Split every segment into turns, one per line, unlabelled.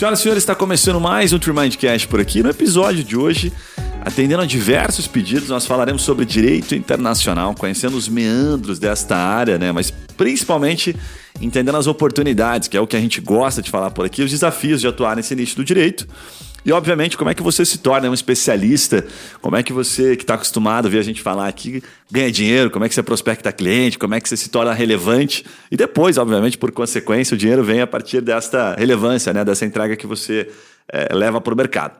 Senhoras e senhores, está começando mais um Tremindcast por aqui. No episódio de hoje, atendendo a diversos pedidos, nós falaremos sobre direito internacional, conhecendo os meandros desta área, né? Mas principalmente entendendo as oportunidades, que é o que a gente gosta de falar por aqui, os desafios de atuar nesse nicho do direito. E, obviamente, como é que você se torna um especialista, como é que você, que está acostumado a ver a gente falar aqui, ganha dinheiro, como é que você prospecta cliente, como é que você se torna relevante. E depois, obviamente, por consequência, o dinheiro vem a partir desta relevância, né, dessa entrega que você é, leva para o mercado.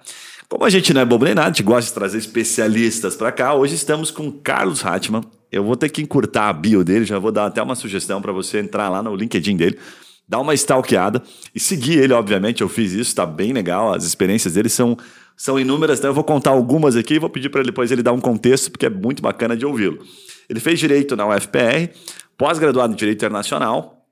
Como a gente não é bobo nem nada, a gente gosta de trazer especialistas para cá, hoje estamos com Carlos Hatman. Eu vou ter que encurtar a bio dele, já vou dar até uma sugestão para você entrar lá no LinkedIn dele dá uma stalkeada e seguir ele, obviamente. Eu fiz isso, tá bem legal. As experiências dele são, são inúmeras, então eu vou contar algumas aqui e vou pedir para ele depois ele dar um contexto, porque é muito bacana de ouvi-lo. Ele fez direito na UFPR, pós-graduado em Direito Internacional,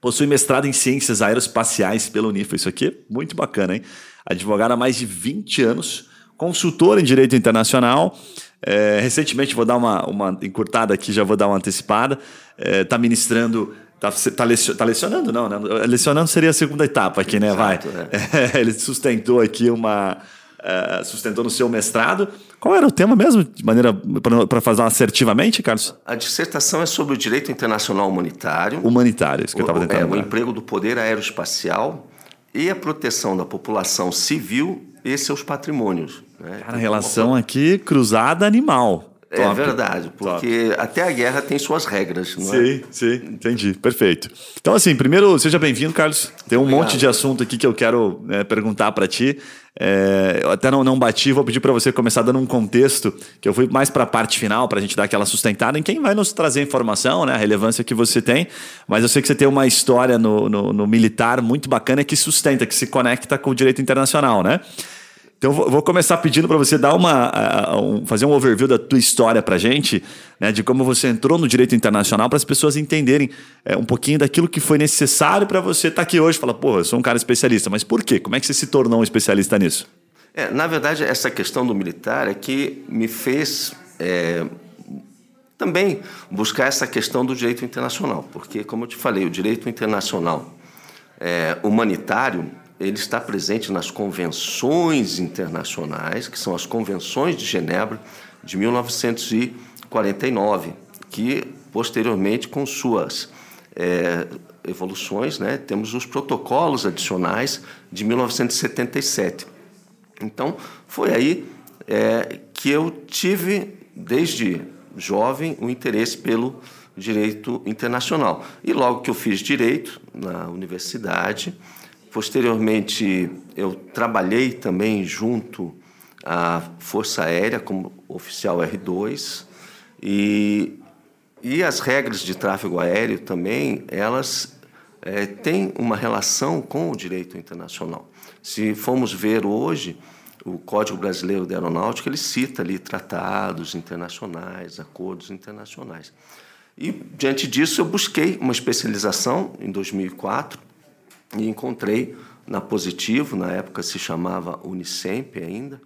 possui mestrado em Ciências Aeroespaciais pela Unifa. Isso aqui é muito bacana, hein? Advogado há mais de 20 anos, consultor em Direito Internacional. É, recentemente, vou dar uma, uma encurtada aqui, já vou dar uma antecipada. Está é, tá ministrando Tá, tá, tá lecionando, não, né? Lecionando seria a segunda etapa aqui, né? Exato, Vai. É. ele sustentou aqui uma. Uh, sustentou no seu mestrado. Qual era o tema mesmo, de maneira para fazer assertivamente, Carlos?
A dissertação é sobre o direito internacional humanitário.
Humanitário, isso que
o,
eu estava tentando.
É, o emprego do poder aeroespacial e a proteção da população civil e seus patrimônios.
Né? Cara, a relação aqui cruzada animal.
É Top. verdade, porque Top. até a guerra tem suas regras, não
sim, é? Sim, sim, entendi, perfeito. Então, assim, primeiro, seja bem-vindo, Carlos. Tem um Obrigado. monte de assunto aqui que eu quero né, perguntar para ti. É, eu até não, não bati, vou pedir para você começar dando um contexto, que eu fui mais para a parte final, para a gente dar aquela sustentada em quem vai nos trazer informação, né, a relevância que você tem. Mas eu sei que você tem uma história no, no, no militar muito bacana que sustenta, que se conecta com o direito internacional, né? Então, vou começar pedindo para você dar uma, um, fazer um overview da tua história para gente, né, de como você entrou no direito internacional, para as pessoas entenderem é, um pouquinho daquilo que foi necessário para você estar tá aqui hoje. Falar, pô, eu sou um cara especialista, mas por quê? Como é que você se tornou um especialista nisso?
É, na verdade, essa questão do militar é que me fez é, também buscar essa questão do direito internacional, porque, como eu te falei, o direito internacional é, humanitário ele está presente nas convenções internacionais, que são as convenções de Genebra de 1949, que posteriormente, com suas é, evoluções, né, temos os protocolos adicionais de 1977. Então, foi aí é, que eu tive, desde jovem, o interesse pelo direito internacional. E logo que eu fiz direito na universidade, Posteriormente, eu trabalhei também junto à Força Aérea como oficial R2 e, e as regras de tráfego aéreo também, elas é, têm uma relação com o direito internacional. Se formos ver hoje, o Código Brasileiro de Aeronáutica, ele cita ali tratados internacionais, acordos internacionais. E, diante disso, eu busquei uma especialização em 2004 e encontrei na Positivo, na época se chamava Unicemp ainda,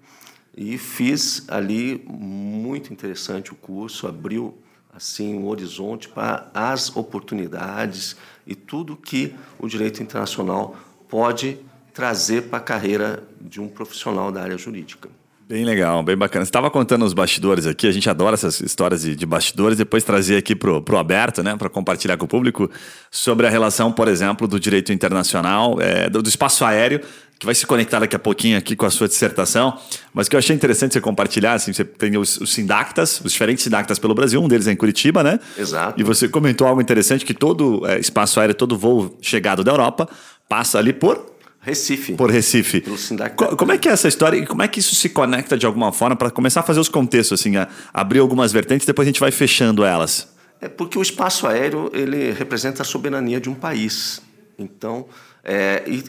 e fiz ali muito interessante o curso, abriu assim um horizonte para as oportunidades e tudo que o direito internacional pode trazer para a carreira de um profissional da área jurídica.
Bem legal, bem bacana. Você estava contando os bastidores aqui, a gente adora essas histórias de, de bastidores, depois trazer aqui para o aberto, né, para compartilhar com o público, sobre a relação, por exemplo, do direito internacional, é, do, do, espaço aéreo, que vai se conectar daqui a pouquinho aqui com a sua dissertação, mas que eu achei interessante você compartilhar, assim, você tem os, os sindactas, os diferentes sindactas pelo Brasil, um deles é em Curitiba, né?
Exato.
E você comentou algo interessante, que todo é, espaço aéreo, todo voo chegado da Europa, passa ali por
Recife.
Por Recife.
Pelo
Co como é que é essa história e como é que isso se conecta de alguma forma para começar a fazer os contextos, assim, abrir algumas vertentes, depois a gente vai fechando elas?
É porque o espaço aéreo ele representa a soberania de um país. Então, é, e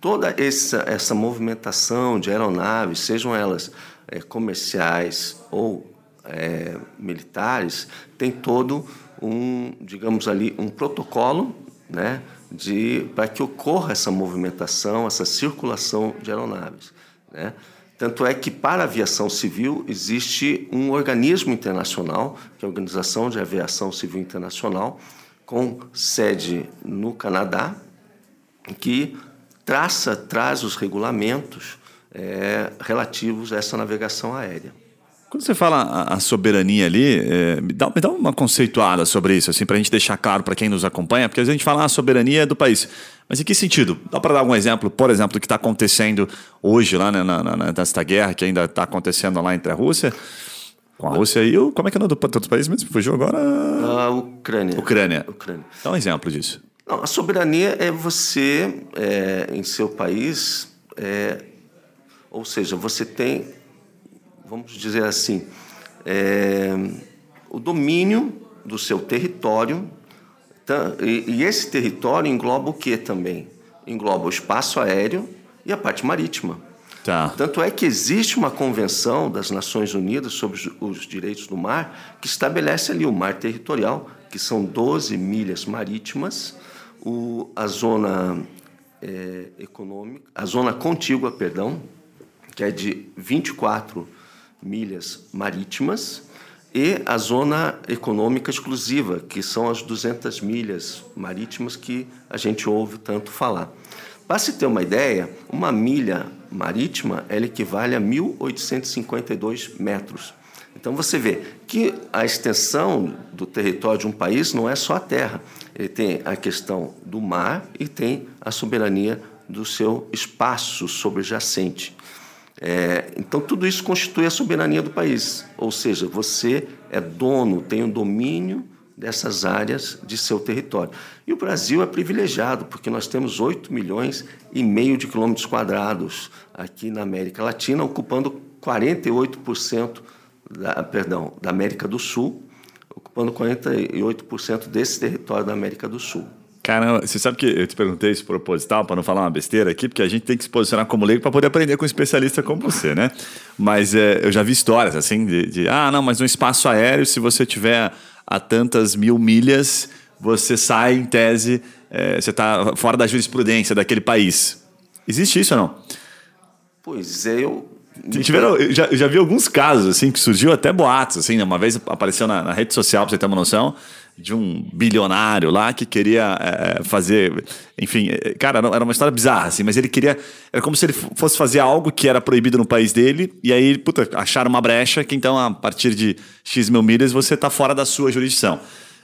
toda essa, essa movimentação de aeronaves, sejam elas é, comerciais ou é, militares, tem todo um, digamos ali, um protocolo, né? De para que ocorra essa movimentação, essa circulação de aeronaves. Né? Tanto é que para a aviação civil existe um organismo internacional, que é a Organização de Aviação Civil Internacional, com sede no Canadá, que traça, traz os regulamentos é, relativos a essa navegação aérea.
Quando você fala a, soberania ali, é, me, dá, me, dá, uma conceituada sobre isso, assim, para a gente deixar claro para quem nos acompanha, porque às vezes a gente fala ah, a soberania é do país. Mas em que sentido? Dá para dar algum exemplo, por exemplo, do que está acontecendo hoje lá né, na, na, nesta guerra que ainda está acontecendo lá entre a Rússia? Com a Rússia e o. Como é que é o nome do outro país mesmo? Fugiu agora?
A Ucrânia.
Ucrânia.
Ucrânia.
Dá um exemplo disso.
Não, a soberania é você, é, em seu país, é, ou seja, você tem, vamos dizer assim, é, o domínio do seu território, tá, e, e esse território engloba o que também? Engloba o espaço aéreo e a parte marítima.
Tá.
Tanto é que existe uma convenção das Nações Unidas sobre os direitos do mar que estabelece ali o mar territorial, que são 12 milhas marítimas, o, a zona é, econômica, a zona contígua, perdão, que é de 24 milhas marítimas, e a zona econômica exclusiva, que são as 200 milhas marítimas que a gente ouve tanto falar. Para se ter uma ideia, uma milha marítima ela equivale a 1.852 metros. Então você vê que a extensão do território de um país não é só a terra. Ele tem a questão do mar e tem a soberania do seu espaço sobrejacente. É, então, tudo isso constitui a soberania do país. Ou seja, você é dono, tem o domínio dessas áreas de seu território. E o Brasil é privilegiado, porque nós temos 8 milhões e meio de quilômetros quadrados aqui na América Latina, ocupando 48% da, perdão, da América do Sul, ocupando 48% desse território da América do Sul.
Caramba, você sabe que eu te perguntei isso proposital, para não falar uma besteira aqui, porque a gente tem que se posicionar como leigo para poder aprender com um especialista como você, né? Mas é, eu já vi histórias assim de, de, ah, não, mas no espaço aéreo, se você tiver a tantas mil milhas, você sai em tese, é, você está fora da jurisprudência daquele país. Existe isso ou não?
Pois é, eu
Tiveram, eu já, eu já vi alguns casos assim que surgiu até boatos assim, né? uma vez apareceu na, na rede social para você ter uma noção de um bilionário lá que queria é, fazer, enfim, é, cara, era uma história bizarra, assim, mas ele queria, era como se ele fosse fazer algo que era proibido no país dele, e aí, puta, acharam uma brecha que então, a partir de X mil milhas, você está fora da sua jurisdição.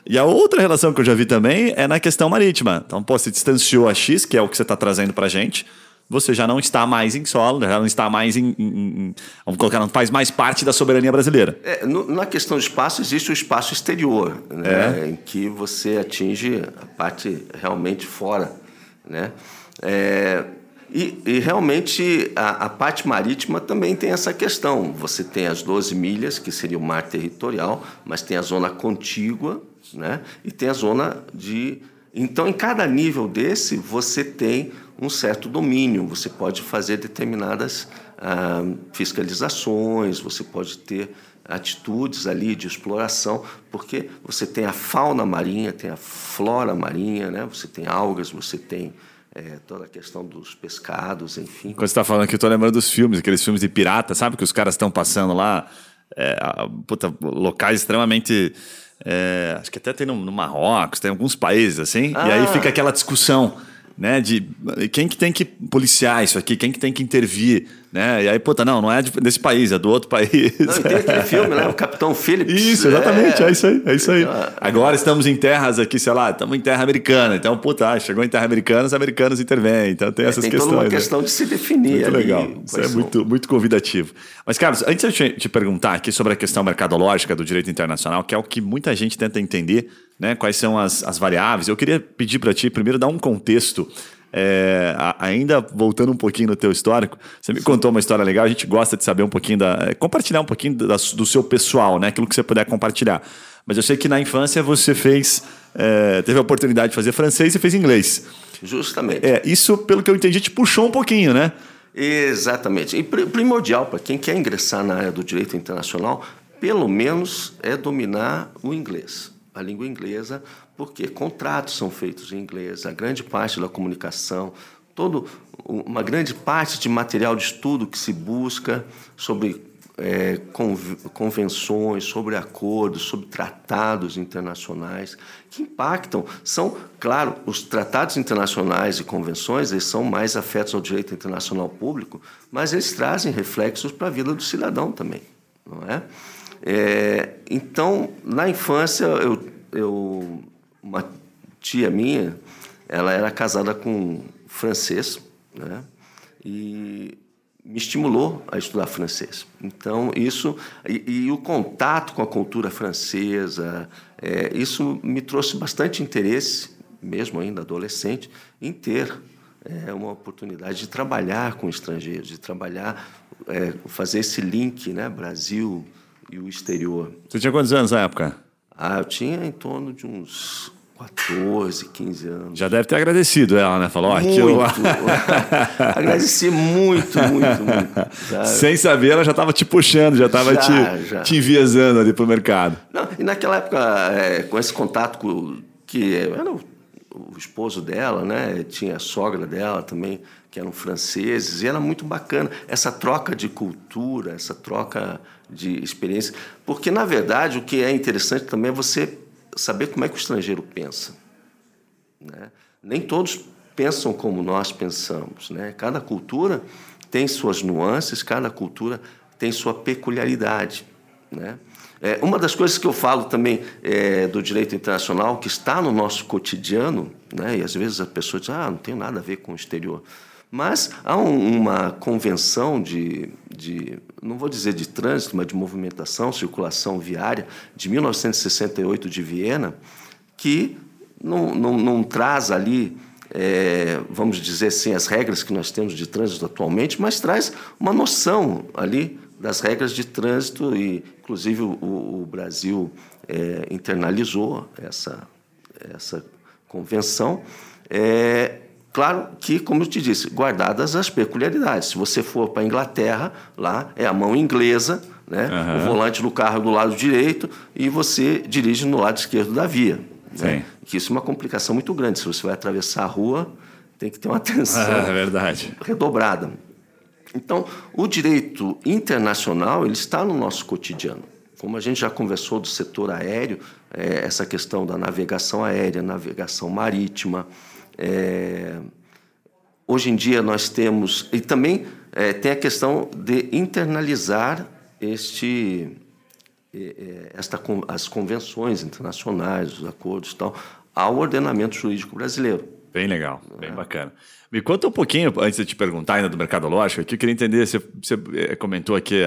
E a outra relação que eu já vi também é na questão marítima. Então, pô, você distanciou a X, que é o que você está trazendo pra gente, você já não está mais em solo, já não está mais em, em, em, vamos colocar, não faz mais parte da soberania brasileira.
É, no, na questão do espaço existe o espaço exterior, né, é. em que você atinge a parte realmente fora, né? É, e, e, realmente a, a, parte marítima também tem essa questão. Você tem as 12 milhas, que seria o mar territorial, mas tem a zona contígua, né? E tem a zona de. Então, em cada nível desse, você tem um certo domínio. Você pode fazer determinadas ah, fiscalizações, você pode ter atitudes ali de exploração, porque você tem a fauna marinha, tem a flora marinha, né? você tem algas, você tem é, toda a questão dos pescados, enfim.
Quando você está falando aqui, eu estou lembrando dos filmes, aqueles filmes de pirata, sabe? Que os caras estão passando lá, é, puta, locais extremamente. É, acho que até tem no, no, Marrocos, tem alguns países assim, ah. e aí ah. fica aquela discussão né? De quem que tem que policiar isso aqui, quem que tem que intervir, né? E aí, puta, não, não é desse país, é do outro país. Não,
e tem aquele filme, né? O Capitão Phillips.
Isso, exatamente, é, é isso aí, é isso aí. Então, Agora estamos em terras aqui, sei lá, estamos em terra americana, então, puta, ah, chegou em terra americana, os americanos intervêm, então tem é, essas
tem
questões. Tem
toda uma né? questão de se definir
Muito
ali,
legal, isso é muito, muito convidativo. Mas, Carlos, antes de eu te perguntar aqui sobre a questão mercadológica do direito internacional, que é o que muita gente tenta entender, né? Quais são as, as variáveis, eu queria pedir para ti primeiro dar um contexto é, ainda voltando um pouquinho no teu histórico, você me contou uma história legal, a gente gosta de saber um pouquinho da. É, compartilhar um pouquinho da, do seu pessoal, né? Aquilo que você puder compartilhar. Mas eu sei que na infância você fez. É, teve a oportunidade de fazer francês e fez inglês.
Justamente.
É, isso, pelo que eu entendi, te puxou um pouquinho, né?
Exatamente. E primordial para quem quer ingressar na área do direito internacional, pelo menos é dominar o inglês, a língua inglesa, porque contratos são feitos em inglês, a grande parte da comunicação, todo, uma grande parte de material de estudo que se busca sobre é, convenções, sobre acordos, sobre tratados internacionais que impactam. São, claro, os tratados internacionais e convenções, eles são mais afetos ao direito internacional público, mas eles trazem reflexos para a vida do cidadão também, não é? É então, na infância, eu, eu, uma tia minha, ela era casada com um francês, né? E me estimulou a estudar francês. Então, isso. E, e o contato com a cultura francesa, é, isso me trouxe bastante interesse, mesmo ainda adolescente, em ter é, uma oportunidade de trabalhar com estrangeiros, de trabalhar, é, fazer esse link, né, Brasil e o exterior.
Você tinha quantos anos na época?
Ah, eu tinha em torno de uns 14, 15 anos.
Já deve ter agradecido ela, né? Falou, ó,
muito. Agradeci muito, muito, muito.
Já... Sem saber, ela já estava te puxando, já estava te, te enviesando ali para o mercado.
Não, e naquela época, é, com esse contato com, que era o, o, esposo dela, né? Tinha a sogra dela também, que eram franceses, e era muito bacana essa troca de cultura, essa troca de experiência. Porque, na verdade, o que é interessante também é você saber como é que o estrangeiro pensa. Né? Nem todos pensam como nós pensamos. Né? Cada cultura tem suas nuances, cada cultura tem sua peculiaridade. Né? É, uma das coisas que eu falo também é, do direito internacional, que está no nosso cotidiano, né? e às vezes as pessoas dizem, ah, não tem nada a ver com o exterior. Mas há um, uma convenção de, de, não vou dizer de trânsito, mas de movimentação, circulação viária, de 1968 de Viena, que não, não, não traz ali, é, vamos dizer assim, as regras que nós temos de trânsito atualmente, mas traz uma noção ali das regras de trânsito e, inclusive, o, o Brasil é, internalizou essa, essa convenção. É, Claro que, como eu te disse, guardadas as peculiaridades. Se você for para a Inglaterra, lá é a mão inglesa, né? Uhum. o volante do carro do lado direito e você dirige no lado esquerdo da via. Né? Que isso é uma complicação muito grande. Se você vai atravessar a rua, tem que ter uma atenção
é verdade.
redobrada. Então, o direito internacional ele está no nosso cotidiano. Como a gente já conversou do setor aéreo, é, essa questão da navegação aérea, navegação marítima, é, hoje em dia nós temos. E também é, tem a questão de internalizar este, é, é, esta, as convenções internacionais, os acordos e tal, ao ordenamento jurídico brasileiro.
Bem legal, bem é. bacana. Me conta um pouquinho, antes de te perguntar ainda do mercado lógico, aqui eu queria entender, você, você é, comentou aqui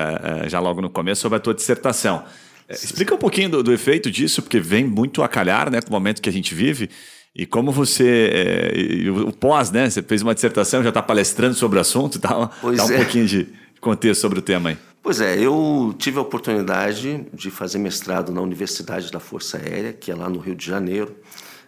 já logo no começo sobre a tua dissertação. Explica um pouquinho do, do, efeito disso, porque vem muito a calhar né, com o momento que a gente vive. E como você. É, o pós, né? Você fez uma dissertação, já está palestrando sobre o assunto, dá, pois dá um é. pouquinho de contexto sobre o tema aí.
Pois é, eu tive a oportunidade de fazer mestrado na Universidade da Força Aérea, que é lá no Rio de Janeiro.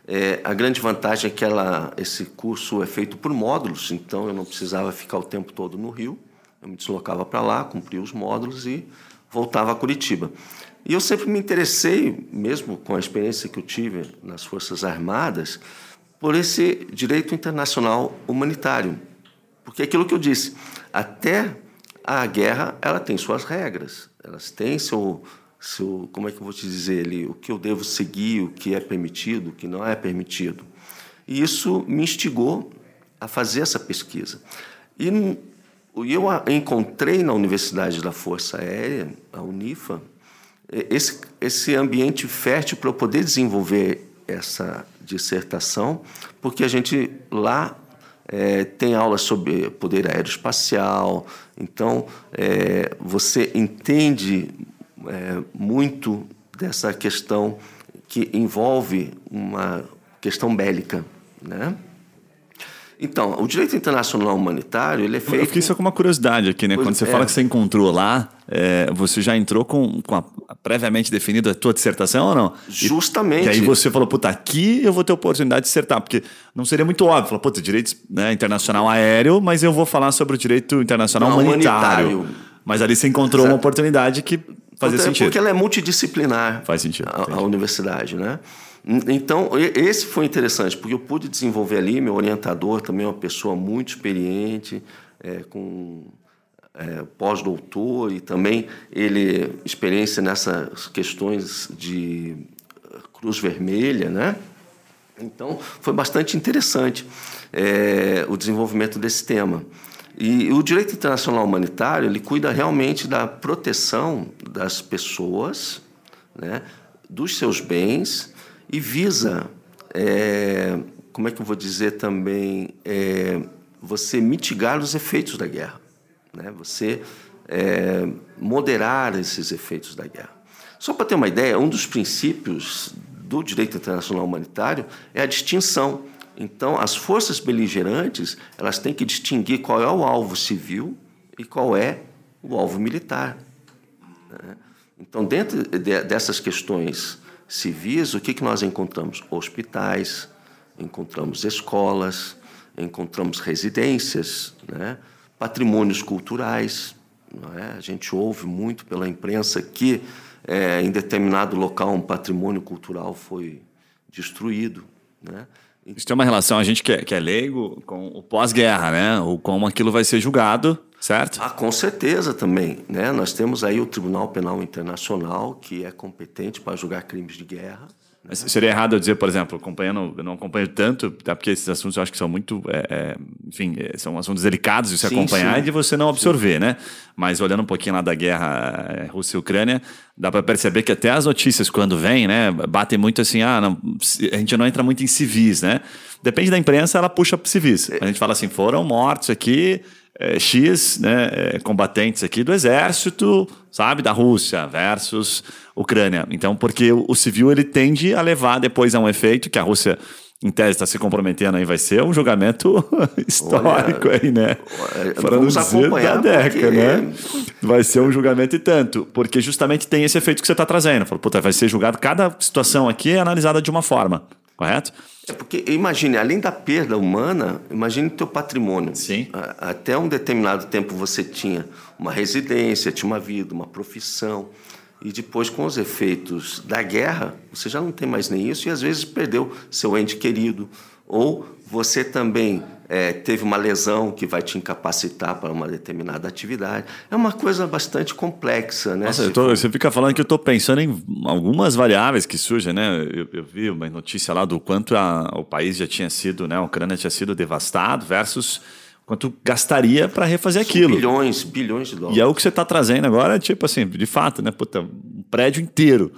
É, a grande vantagem é que ela, esse curso é feito por módulos, então eu não precisava ficar o tempo todo no Rio. Eu me deslocava para lá, cumpria os módulos e voltava a Curitiba. E eu sempre me interessei, mesmo com a experiência que eu tive nas Forças Armadas, por esse direito internacional humanitário. Porque é aquilo que eu disse, até a guerra ela tem suas regras, elas têm seu, seu como é que eu vou te dizer ali, o que eu devo seguir, o que é permitido, o que não é permitido. E isso me instigou a fazer essa pesquisa. E eu encontrei na Universidade da Força Aérea, a Unifa, esse, esse ambiente fértil para eu poder desenvolver essa dissertação, porque a gente lá é, tem aulas sobre poder aeroespacial, então é, você entende é, muito dessa questão que envolve uma questão bélica, né? Então, o direito internacional humanitário ele é feito.
Eu fiquei só com uma curiosidade aqui, né? Pois Quando você é. fala que você encontrou lá, é, você já entrou com, com a, previamente definida a tua dissertação ou não?
Justamente.
E, e, aí você falou, puta, aqui eu vou ter oportunidade de dissertar, porque não seria muito óbvio. Falar, puta, direito né, internacional aéreo, mas eu vou falar sobre o direito internacional não, humanitário. humanitário. Mas ali você encontrou Exato. uma oportunidade que fazia porque, sentido.
Porque ela é multidisciplinar.
Faz sentido.
A, a universidade, né? Então, esse foi interessante, porque eu pude desenvolver ali, meu orientador também é uma pessoa muito experiente, é, com é, pós-doutor e também ele experiência nessas questões de Cruz Vermelha, né? Então foi bastante interessante é, o desenvolvimento desse tema. E o direito internacional humanitário ele cuida realmente da proteção das pessoas, né, dos seus bens e visa, é, como é que eu vou dizer também, é, você mitigar os efeitos da guerra né? você é, moderar esses efeitos da guerra. Só para ter uma ideia, um dos princípios do direito internacional humanitário é a distinção. Então, as forças beligerantes elas têm que distinguir qual é o alvo civil e qual é o alvo militar. Né? Então, dentro de, dessas questões civis, o que, que nós encontramos? Hospitais, encontramos escolas, encontramos residências, né? patrimônios culturais. É? A gente ouve muito pela imprensa que é, em determinado local um patrimônio cultural foi destruído. Né?
Isso tem uma relação, a gente que é, que é leigo, com o pós-guerra, né? Ou como aquilo vai ser julgado, certo?
Ah, com certeza também. Né? Nós temos aí o Tribunal Penal Internacional, que é competente para julgar crimes de guerra.
Mas seria errado eu dizer, por exemplo, acompanhando, eu não acompanho tanto, até porque esses assuntos eu acho que são muito, é, é, enfim, é, são assuntos delicados de se sim, acompanhar sim. e de você não absorver, sim. né? Mas olhando um pouquinho lá da guerra é, Rússia e Ucrânia, dá para perceber que até as notícias quando vêm, né, batem muito assim, ah, não, a gente não entra muito em civis, né? Depende da imprensa, ela puxa para civis. A gente fala assim, foram mortos aqui é, X né, é, combatentes aqui do exército, sabe, da Rússia versus Ucrânia. Então, porque o, o civil ele tende a levar depois a um efeito que a Rússia em tese está se comprometendo aí, vai ser um julgamento histórico Olha, aí, né?
Para não dizer da década, porque... né?
Vai ser um julgamento e tanto, porque justamente tem esse efeito que você está trazendo. Fala, puta, vai ser julgado, cada situação aqui é analisada de uma forma, correto?
É porque, imagine, além da perda humana, imagine o teu patrimônio.
Sim.
Até um determinado tempo você tinha uma residência, tinha uma vida, uma profissão. E depois, com os efeitos da guerra, você já não tem mais nem isso e às vezes perdeu seu ente querido. Ou você também é, teve uma lesão que vai te incapacitar para uma determinada atividade. É uma coisa bastante complexa, né?
Nossa, tô, você fica falando que eu estou pensando em algumas variáveis que surgem, né? Eu, eu vi uma notícia lá do quanto a, o país já tinha sido, né? A Ucrânia tinha sido devastado versus quanto gastaria para refazer São aquilo.
Bilhões, bilhões de dólares.
E é o que você está trazendo agora, tipo assim, de fato, né? Puta, um prédio inteiro.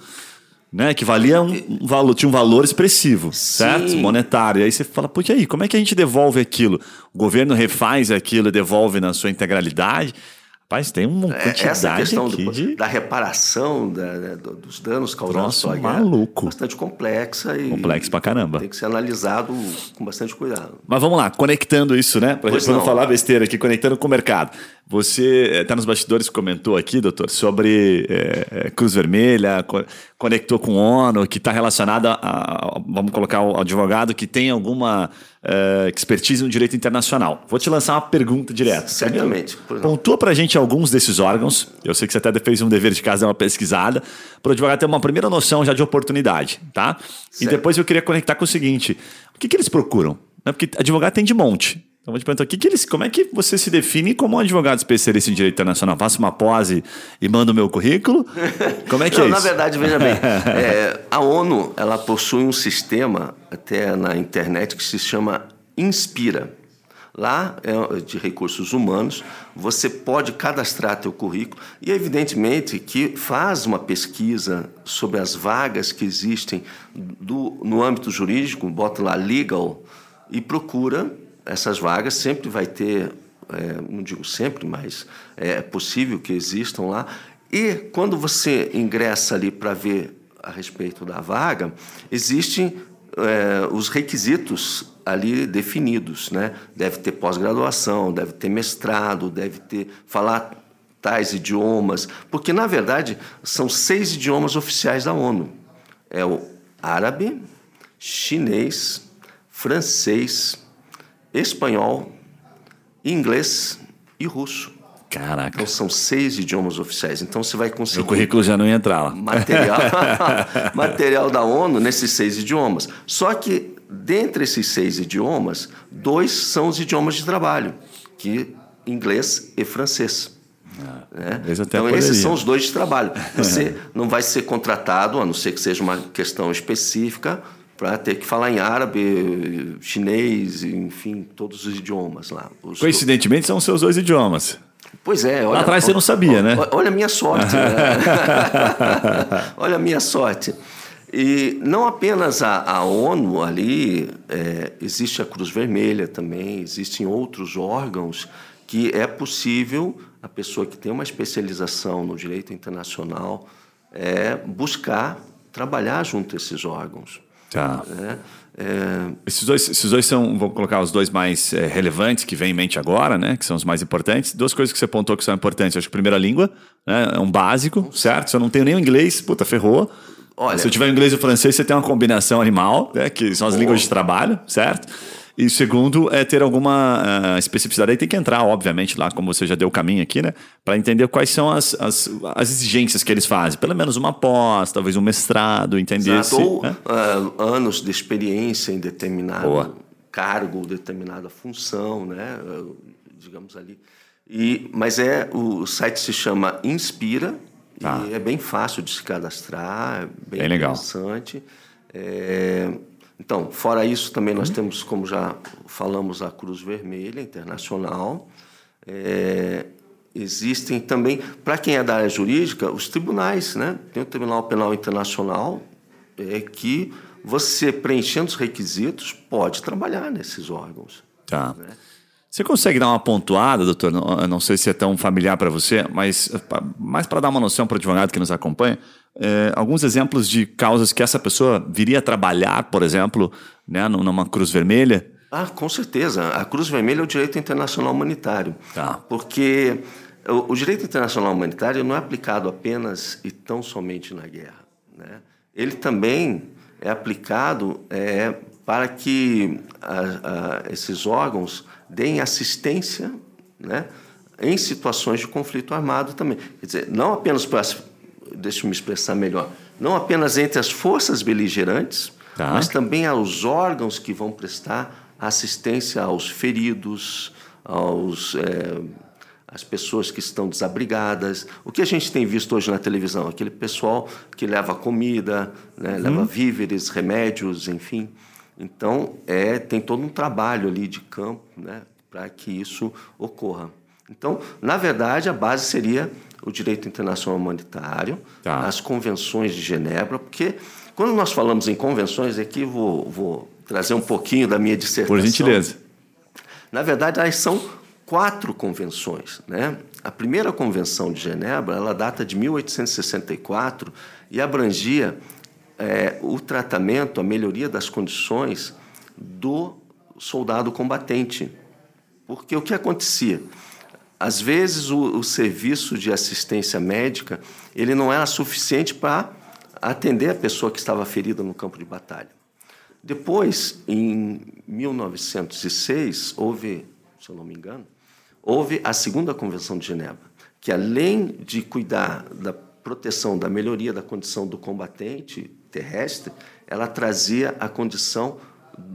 Né, que valia um, um, valor, tinha um valor expressivo, Sim. certo? Monetário. E aí você fala, pô, e aí, como é que a gente devolve aquilo? O governo refaz aquilo e devolve na sua integralidade? Rapaz, tem uma é, quantidade
Essa questão
do,
de... da reparação da, dos danos causados pela
guerra maluco.
bastante complexa e
complexo pra caramba.
Tem que ser analisado com bastante cuidado.
Mas vamos lá, conectando isso, né? Para não falar besteira aqui, conectando com o mercado. Você está eh, nos bastidores comentou aqui, doutor, sobre é, Cruz Vermelha, co conectou com ONU, que está relacionada a, a, vamos colocar o advogado que tem alguma uh, expertise no direito internacional. Vou te lançar uma pergunta direta.
Certamente.
Pontua para a gente alguns desses órgãos. Eu sei que você até fez um dever de casa, uma pesquisada, para o advogado ter uma primeira noção já de oportunidade, tá? Certo. E depois eu queria conectar com o seguinte: o que, que eles procuram? Porque advogado tem de monte. Então vou te perguntar, que que eles, como é que você se define como um advogado especialista em direito internacional? Faço uma pose e mando o meu currículo? Como é que
Não,
é
isso?
Na
verdade, veja bem, é, a ONU ela possui um sistema, até na internet, que se chama Inspira. Lá é de recursos humanos, você pode cadastrar teu currículo e, evidentemente, que faz uma pesquisa sobre as vagas que existem do, no âmbito jurídico, bota lá legal e procura essas vagas sempre vai ter, é, não digo sempre, mas é possível que existam lá. E quando você ingressa ali para ver a respeito da vaga, existem é, os requisitos ali definidos, né? Deve ter pós-graduação, deve ter mestrado, deve ter falar tais idiomas, porque na verdade são seis idiomas oficiais da ONU. É o árabe, chinês, francês, espanhol, inglês e russo.
Caraca.
Então são seis idiomas oficiais. Então você vai conseguir.
O currículo já não ia entrar lá.
Material, material da ONU nesses seis idiomas. Só que, dentre esses seis idiomas, dois são os idiomas de trabalho, que inglês e francês. Ah, né? Então, esses são os dois de trabalho. Você não vai ser contratado, a não ser que seja uma questão específica, para ter que falar em árabe, chinês, enfim, todos os idiomas lá. Os
Coincidentemente, são os seus dois idiomas.
Pois é.
Olha, Lá atrás você não sabia,
olha,
né?
Olha a minha sorte. né? olha a minha sorte. E não apenas a, a ONU ali, é, existe a Cruz Vermelha também, existem outros órgãos que é possível a pessoa que tem uma especialização no direito internacional é, buscar trabalhar junto a esses órgãos.
Tá. É, é... Esses, dois, esses dois são, vou colocar os dois mais é, relevantes que vem em mente agora, né? Que são os mais importantes. Duas coisas que você apontou que são importantes. Acho que a primeira língua né, é um básico, certo? Se eu não tenho nem o inglês, puta, ferrou. Olha, Se eu tiver inglês e francês, você tem uma combinação animal, né? Que são as oh. línguas de trabalho, certo? E segundo é ter alguma uh, especificidade. Aí tem que entrar, obviamente, lá, como você já deu o caminho aqui, né? Para entender quais são as, as, as, exigências que eles fazem. Pelo menos uma pós, talvez um mestrado, entender
Exato. Se, Ou né? uh, anos de experiência em determinado Boa. cargo, determinada função, né? Uh, digamos ali. E, mas é o site se chama Inspira tá. e é bem fácil de se cadastrar, é bem, bem interessante. Legal. É, então, fora isso, também nós uhum. temos, como já falamos, a Cruz Vermelha Internacional. É, existem também, para quem é da área jurídica, os tribunais. Né? Tem o Tribunal Penal Internacional, é, que você, preenchendo os requisitos, pode trabalhar nesses órgãos.
Tá. Né? Você consegue dar uma pontuada, doutor? Não, não sei se é tão familiar para você, mas mais para dar uma noção para o advogado que nos acompanha, é, alguns exemplos de causas que essa pessoa viria a trabalhar, por exemplo, né, numa Cruz Vermelha?
Ah, com certeza. A Cruz Vermelha é o direito internacional humanitário.
Tá.
Porque o, o direito internacional humanitário não é aplicado apenas e tão somente na guerra. Né? Ele também é aplicado é, para que a, a, esses órgãos deem assistência né, em situações de conflito armado também. Quer dizer, não apenas para. Deixa eu me expressar melhor. Não apenas entre as forças beligerantes, tá. mas também aos órgãos que vão prestar assistência aos feridos, aos. É, as pessoas que estão desabrigadas. O que a gente tem visto hoje na televisão? Aquele pessoal que leva comida, né, uhum. leva víveres, remédios, enfim. Então, é, tem todo um trabalho ali de campo né, para que isso ocorra. Então, na verdade, a base seria o direito internacional humanitário, tá. as convenções de Genebra, porque quando nós falamos em convenções, aqui vou, vou trazer um pouquinho da minha dissertação.
Por gentileza.
Na verdade, elas são quatro convenções. Né? A primeira convenção de Genebra ela data de 1864 e abrangia é, o tratamento, a melhoria das condições do soldado combatente. Porque o que acontecia? Às vezes o, o serviço de assistência médica ele não era suficiente para atender a pessoa que estava ferida no campo de batalha. Depois, em 1906, houve, se eu não me engano, houve a segunda Convenção de Genebra, que além de cuidar da proteção, da melhoria da condição do combatente terrestre, ela trazia a condição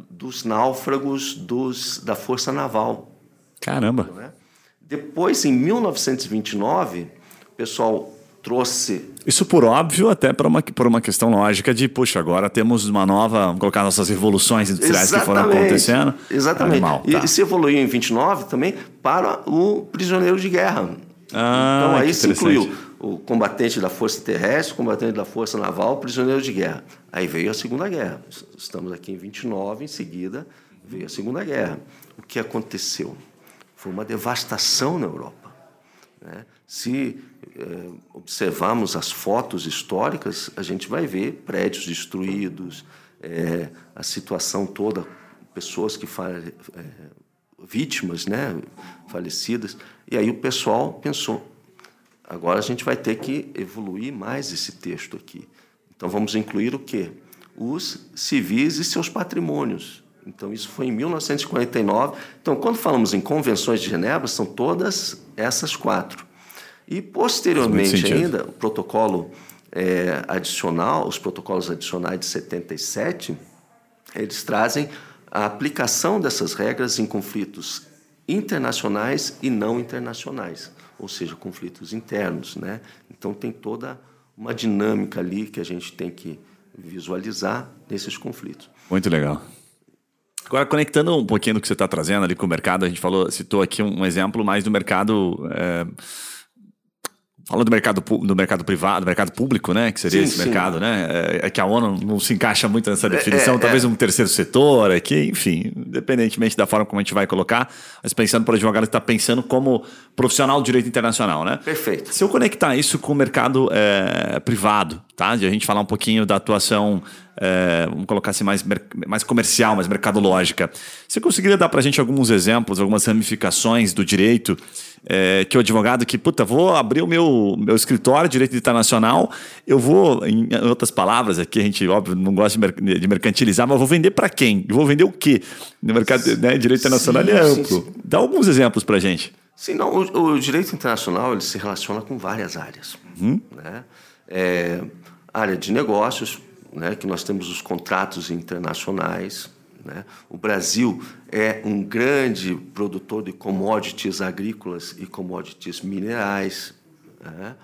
dos náufragos dos, da Força Naval.
Caramba!
É? Depois, em 1929, o pessoal trouxe.
Isso por óbvio, até por uma, por uma questão lógica de, puxa, agora temos uma nova, vamos colocar nossas revoluções industriais Exatamente. que foram acontecendo.
Exatamente. Animal, tá. e, e se evoluiu em 29 também para o prisioneiro de guerra.
Ah,
então aí se incluiu o combatente da força terrestre, o combatente da força naval, o prisioneiro de guerra. Aí veio a Segunda Guerra. Estamos aqui em 29, em seguida veio a Segunda Guerra. O que aconteceu? Foi uma devastação na Europa. Né? Se eh, observarmos as fotos históricas, a gente vai ver prédios destruídos, eh, a situação toda, pessoas que eh, vítimas, né, falecidas. E aí o pessoal pensou: agora a gente vai ter que evoluir mais esse texto aqui. Então vamos incluir o quê? Os civis e seus patrimônios. Então isso foi em 1949. Então quando falamos em convenções de Genebra, são todas essas quatro. E posteriormente ainda, o protocolo é, adicional, os protocolos adicionais de 77, eles trazem a aplicação dessas regras em conflitos internacionais e não internacionais, ou seja, conflitos internos. Né? Então, tem toda uma dinâmica ali que a gente tem que visualizar nesses conflitos.
Muito legal. Agora, conectando um pouquinho do que você está trazendo ali com o mercado, a gente falou, citou aqui um exemplo mais do mercado. É Falando do mercado, do mercado privado, do mercado público, né? Que seria sim, esse sim. mercado, né? É, é, que a ONU não se encaixa muito nessa é, definição, é, talvez é. um terceiro setor aqui, enfim, independentemente da forma como a gente vai colocar, mas pensando para o advogado que está pensando como profissional do direito internacional, né?
Perfeito.
Se eu conectar isso com o mercado privado, tá? De a gente falar um pouquinho da atuação é, vamos colocar assim, mais, mais comercial, mais mercadológica. Você conseguiria dar para a gente alguns exemplos, algumas ramificações do direito é, que o advogado que, puta, vou abrir o meu, meu escritório de direito internacional, eu vou, em outras palavras, aqui a gente, óbvio, não gosta de, de mercantilizar, mas vou vender para quem? Eu vou vender o quê? No mercado né, direito internacional sim, é amplo. Sim, sim. Dá alguns exemplos para a gente.
Sim, não, o, o, direito internacional ele se relaciona com várias áreas. Uhum. Né? É, área de negócios, né, que nós temos os contratos internacionais. Né? O Brasil é um grande produtor de commodities agrícolas e commodities minerais. Né?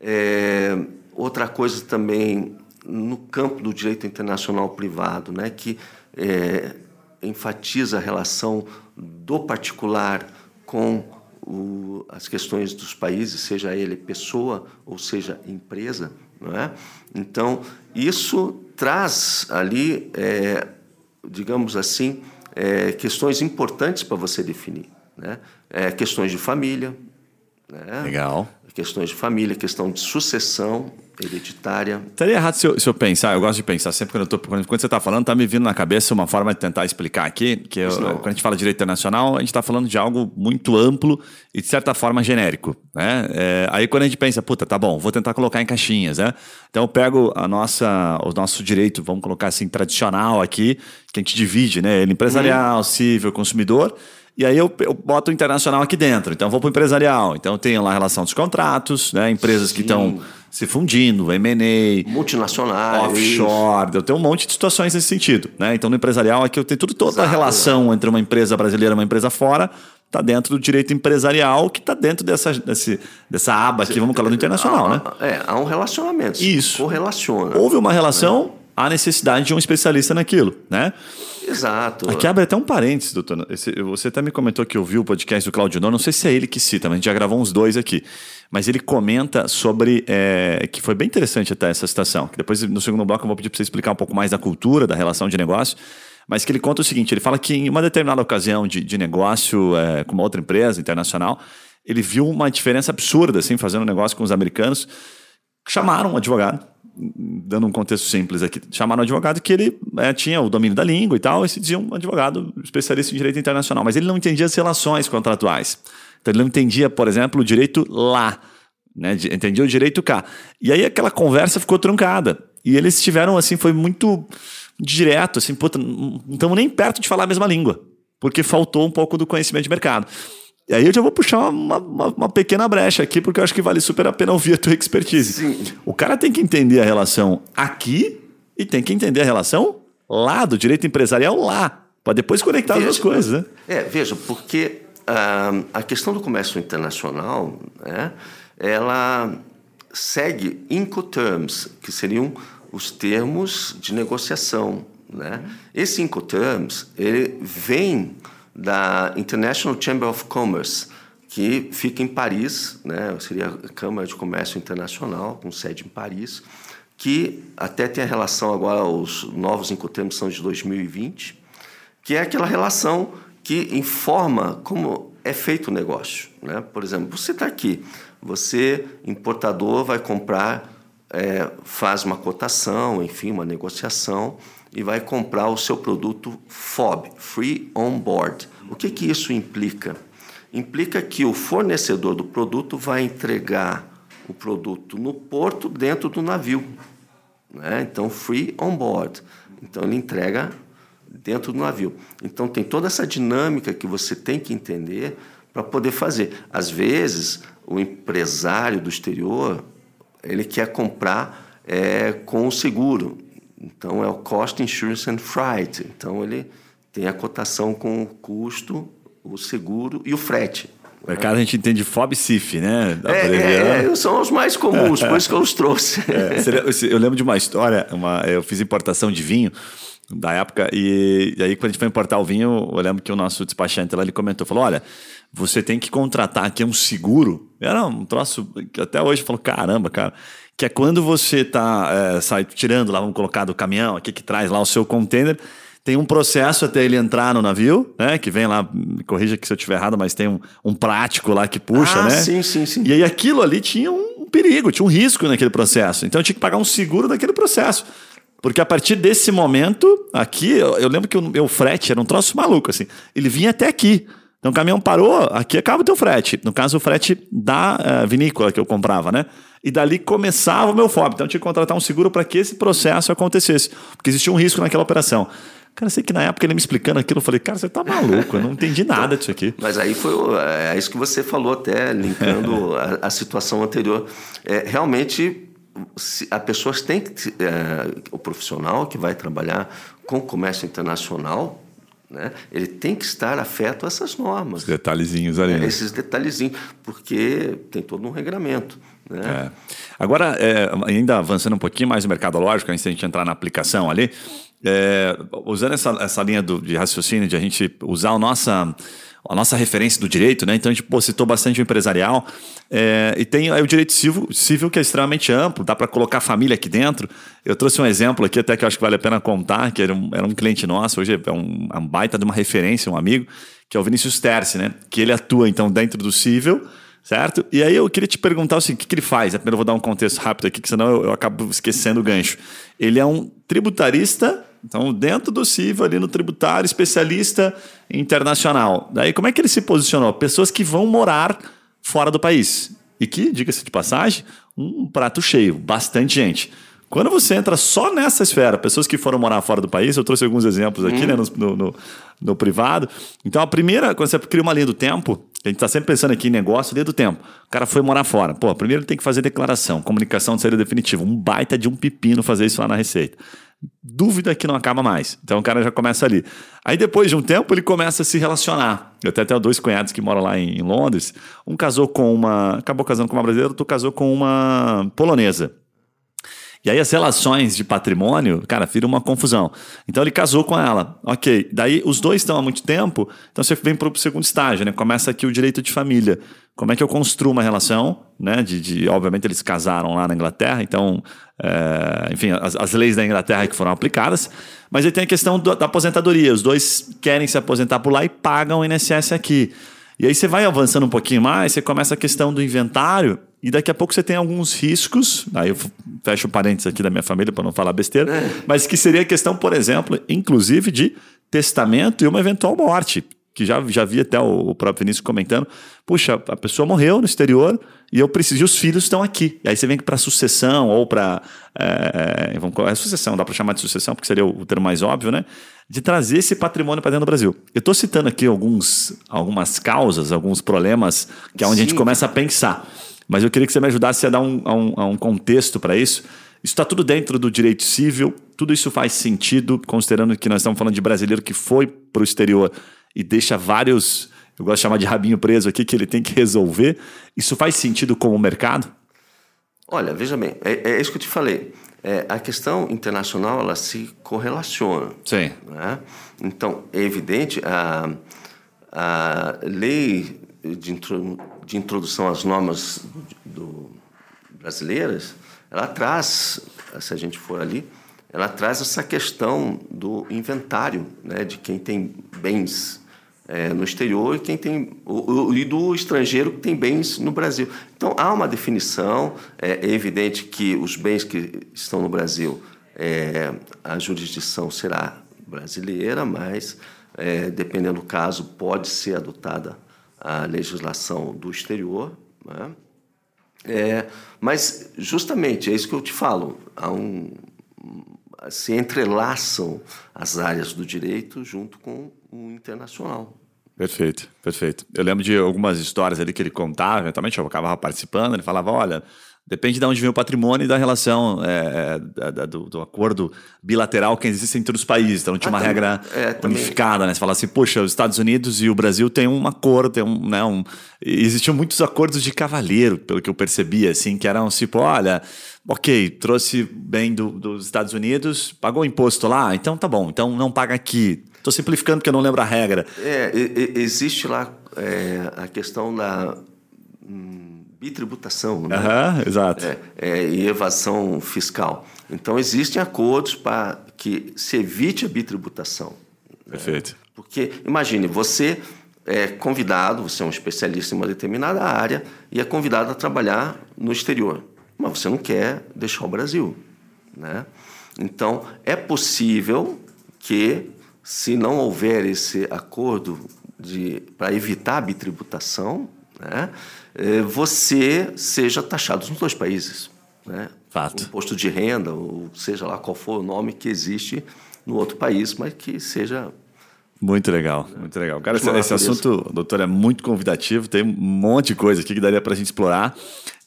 É, outra coisa também no campo do direito internacional privado, né, que é, enfatiza a relação do particular com o, as questões dos países, seja ele pessoa ou seja empresa. Não é? Então, isso traz ali, é, digamos assim, é, questões importantes para você definir. Né? É, questões de família. Né?
Legal.
Questões de família, questão de sucessão hereditária.
Estaria errado se eu, se eu, pensar, eu gosto de pensar sempre quando eu tô, quando, quando você está falando, está me vindo na cabeça uma forma de tentar explicar aqui, que eu, quando a gente fala de direito internacional, a gente está falando de algo muito amplo e de certa forma genérico, né? É, aí quando a gente pensa, puta, tá bom, vou tentar colocar em caixinhas, né? Então eu pego a nossa, o nosso direito, vamos colocar assim, tradicional aqui, que a gente divide, né? Ele empresarial, hum. civil, consumidor, e aí eu, eu boto o internacional aqui dentro. Então, vou para o empresarial. Então, tem lá a relação dos contratos, né? empresas Sim. que estão se fundindo, M&A,
multinacionais,
offshore. Eu tenho um monte de situações nesse sentido. Né? Então, no empresarial, aqui eu tenho tudo, toda Exato. a relação entre uma empresa brasileira e uma empresa fora está dentro do direito empresarial, que está dentro dessa, desse, dessa aba aqui, vamos falar do internacional,
há,
né?
É, há um relacionamento.
Isso.
Correlaciona.
Houve uma relação, há necessidade de um especialista naquilo, né?
Exato.
Aqui abre até um parênteses, doutor. Esse, você até me comentou que ouviu o podcast do Claudio Não sei se é ele que cita, mas a gente já gravou uns dois aqui. Mas ele comenta sobre. É, que foi bem interessante até essa citação. Que depois, no segundo bloco, eu vou pedir para você explicar um pouco mais da cultura, da relação de negócio. Mas que ele conta o seguinte: ele fala que em uma determinada ocasião de, de negócio é, com uma outra empresa internacional, ele viu uma diferença absurda, assim, fazendo um negócio com os americanos. Chamaram um advogado dando um contexto simples aqui, chamaram um advogado que ele é, tinha o domínio da língua e tal, e se dizia um advogado especialista em direito internacional, mas ele não entendia as relações contratuais. Então ele não entendia, por exemplo, o direito lá, né? entendia o direito cá. E aí aquela conversa ficou truncada. E eles tiveram, assim, foi muito direto, assim, puta, não estamos nem perto de falar a mesma língua, porque faltou um pouco do conhecimento de mercado. E aí eu já vou puxar uma, uma, uma, pequena brecha aqui, porque eu acho que vale super a pena ouvir a tua expertise. Sim. O cara tem que entender a relação aqui e tem que entender a relação lá, do direito empresarial lá, para depois conectar veja, as duas coisas. Né?
É, veja, porque uh, a questão do comércio internacional, né, ela segue Incoterms, que seriam os termos de negociação. Né? Esse Incoterms, ele vem da International Chamber of Commerce, que fica em Paris, né? seria a Câmara de Comércio Internacional, com sede em Paris, que até tem a relação agora, os novos incotermos são de 2020, que é aquela relação que informa como é feito o negócio. Né? Por exemplo, você está aqui, você, importador, vai comprar, é, faz uma cotação, enfim, uma negociação, e vai comprar o seu produto FOB, Free On Board. O que, que isso implica? Implica que o fornecedor do produto vai entregar o produto no porto dentro do navio. Né? Então, Free On Board. Então, ele entrega dentro do navio. Então, tem toda essa dinâmica que você tem que entender para poder fazer. Às vezes, o empresário do exterior ele quer comprar é, com o seguro. Então, é o Cost Insurance and Freight. Então, ele tem a cotação com o custo o seguro e o frete.
O mercado a gente entende FOB e CIF, né?
É, é, são os mais comuns, por isso que eu os trouxe.
É, eu lembro de uma história, uma, eu fiz importação de vinho da época, e, e, aí quando a gente foi importar o vinho, eu lembro que o nosso despachante lá, ele comentou, falou, olha, você tem que contratar aqui um seguro. Era um troço que até hoje falou, caramba, cara, que é quando você tá é, sai tirando lá, vamos colocar do caminhão, aqui que traz lá o seu container, tem um processo até ele entrar no navio, né? Que vem lá, me corrija que se eu estiver errado, mas tem um, um prático lá que puxa, ah, né?
Sim, sim, sim.
E aí aquilo ali tinha um perigo, tinha um risco naquele processo. Então eu tinha que pagar um seguro daquele processo. Porque a partir desse momento, aqui, eu, eu lembro que o meu frete era um troço maluco, assim. Ele vinha até aqui. Então o caminhão parou, aqui acaba o teu frete. No caso, o frete da uh, vinícola que eu comprava, né? E dali começava o meu FOB. Então eu tinha que contratar um seguro para que esse processo acontecesse. Porque existia um risco naquela operação. Cara, sei que na época ele me explicando aquilo, eu falei, cara, você tá maluco, eu não entendi nada disso aqui.
Mas aí foi é, é isso que você falou até, linkando a, a situação anterior. É, realmente, a pessoa tem que. É, o profissional que vai trabalhar com comércio internacional né? Ele tem que estar afeto a essas normas.
Os detalhezinhos ali.
Né? Esses detalhezinhos, porque tem todo um regramento. Né?
É. Agora, é, ainda avançando um pouquinho mais no mercado lógico, antes de a gente entrar na aplicação ali, é, usando essa, essa linha do, de raciocínio, de a gente usar a nossa a nossa referência do direito, né? Então a gente pô, citou bastante o empresarial. É, e tem aí o direito civil, civil que é extremamente amplo, dá para colocar família aqui dentro. Eu trouxe um exemplo aqui, até que eu acho que vale a pena contar, que era um, era um cliente nosso, hoje é um, é um baita de uma referência, um amigo, que é o Vinícius Terce, né? Que ele atua então dentro do civil. Certo? E aí eu queria te perguntar seguinte: o que, que ele faz? Primeiro eu vou dar um contexto rápido aqui, que senão eu, eu acabo esquecendo o gancho. Ele é um tributarista então, dentro do CIV, ali no tributário, especialista internacional. Daí, como é que ele se posicionou? Pessoas que vão morar fora do país. E que, diga-se de passagem, um prato cheio, bastante gente. Quando você entra só nessa esfera, pessoas que foram morar fora do país, eu trouxe alguns exemplos aqui hum. né, no, no, no, privado. Então, a primeira, quando você cria uma linha do tempo, a gente está sempre pensando aqui em negócio, linha do tempo. O cara foi morar fora. Pô, primeiro ele tem que fazer declaração, comunicação de saída definitiva. Um baita de um pepino fazer isso lá na Receita dúvida que não acaba mais. Então o cara já começa ali. Aí depois de um tempo ele começa a se relacionar. Eu tenho até dois cunhados que moram lá em Londres. Um casou com uma. Acabou casando com uma brasileira, outro casou com uma polonesa. E aí as relações de patrimônio, cara, viram uma confusão. Então ele casou com ela. Ok. Daí os dois estão há muito tempo, então você vem para o segundo estágio, né? Começa aqui o direito de família. Como é que eu construo uma relação, né? De, de obviamente eles casaram lá na Inglaterra, então, é, enfim, as, as, leis da Inglaterra que foram aplicadas. Mas aí tem a questão do, da aposentadoria. Os dois querem se aposentar por lá e pagam o INSS aqui. E aí você vai avançando um pouquinho mais, você começa a questão do inventário e daqui a pouco você tem alguns riscos, aí eu fecho parênteses aqui da minha família para não falar besteira, é. mas que seria a questão, por exemplo, inclusive de testamento e uma eventual morte. Que já, já vi até o, próprio Vinícius comentando. Puxa, a pessoa morreu no exterior e eu preciso, e os filhos estão aqui. E aí você vem para sucessão ou para. É, é, sucessão, dá para chamar de sucessão, porque seria o, o termo mais óbvio, né? De trazer esse patrimônio para dentro do Brasil. Eu estou citando aqui alguns, algumas causas, alguns problemas, que é onde Sim. a gente começa a pensar. Mas eu queria que você me ajudasse a dar um, a um, a um contexto para isso. Isso está tudo dentro do direito civil, tudo isso faz sentido, considerando que nós estamos falando de brasileiro que foi para o exterior e deixa vários, eu gosto de chamar de rabinho preso aqui, que ele tem que resolver. Isso faz sentido como mercado?
Olha, veja bem, é, é isso que eu te falei. É, a questão internacional ela se correlaciona.
Sim.
Né? Então, é evidente, a, a lei de, de introdução às normas do, brasileiras, ela traz, se a gente for ali, ela traz essa questão do inventário, né, de quem tem bens é, no exterior e quem tem o, e do estrangeiro que tem bens no Brasil. Então há uma definição. É, é evidente que os bens que estão no Brasil, é, a jurisdição será brasileira, mas é, dependendo do caso pode ser adotada a legislação do exterior. Né? É, mas, justamente, é isso que eu te falo. Um, se entrelaçam as áreas do direito junto com o internacional.
Perfeito, perfeito. Eu lembro de algumas histórias ali que ele contava, eventualmente eu acabava participando, ele falava, olha, Depende de onde vem o patrimônio e da relação é, é da, do, do, acordo bilateral que existe entre os países. Então, não tinha ah, uma também, regra é, unificada, né? Você fala assim, poxa, os Estados Unidos e o Brasil têm um acordo, tem um, né, um... Existiam muitos acordos de cavalheiro, pelo que eu percebia, assim, que eram tipo, olha, ok, trouxe bem do, dos Estados Unidos, pagou imposto lá, então tá bom, então não paga aqui. Estou simplificando porque eu não lembro a regra.
É, existe lá é, a questão da bitributação né?
Uhum, exato.
É, é, e evasão fiscal. Então, existem acordos para que se evite a bitributação.
Né? Perfeito.
Porque, imagine, você é convidado, você é um especialista em uma determinada área e é convidado a trabalhar no exterior. Mas você não quer deixar o Brasil. Né? Então, é possível que, se não houver esse acordo para evitar a bitributação, né, é, você seja taxado nos dois países. Né?
Fato.
Imposto de renda, ou seja lá qual for o nome que existe no outro país, mas que seja
muito legal, muito legal. Cara, esse, esse, assunto, doutor, é muito convidativo, tem um monte de coisa aqui que daria para a gente explorar.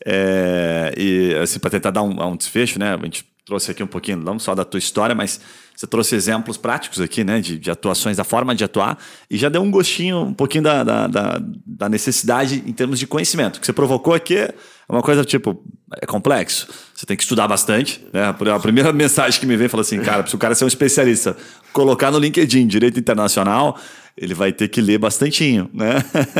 É, e, assim, para tentar dar um, um, desfecho, né? A gente trouxe aqui um pouquinho, não só da tua história, mas você trouxe exemplos práticos aqui, né, de, de, atuações, da forma de atuar, e já deu um gostinho, um pouquinho da, da, da, da necessidade em termos de conhecimento. O que você provocou aqui uma coisa tipo, é complexo, você tem que estudar bastante. Né? A primeira mensagem que me vem fala assim, cara, se o cara ser um especialista, colocar no LinkedIn direito internacional, ele vai ter que ler bastantinho, né?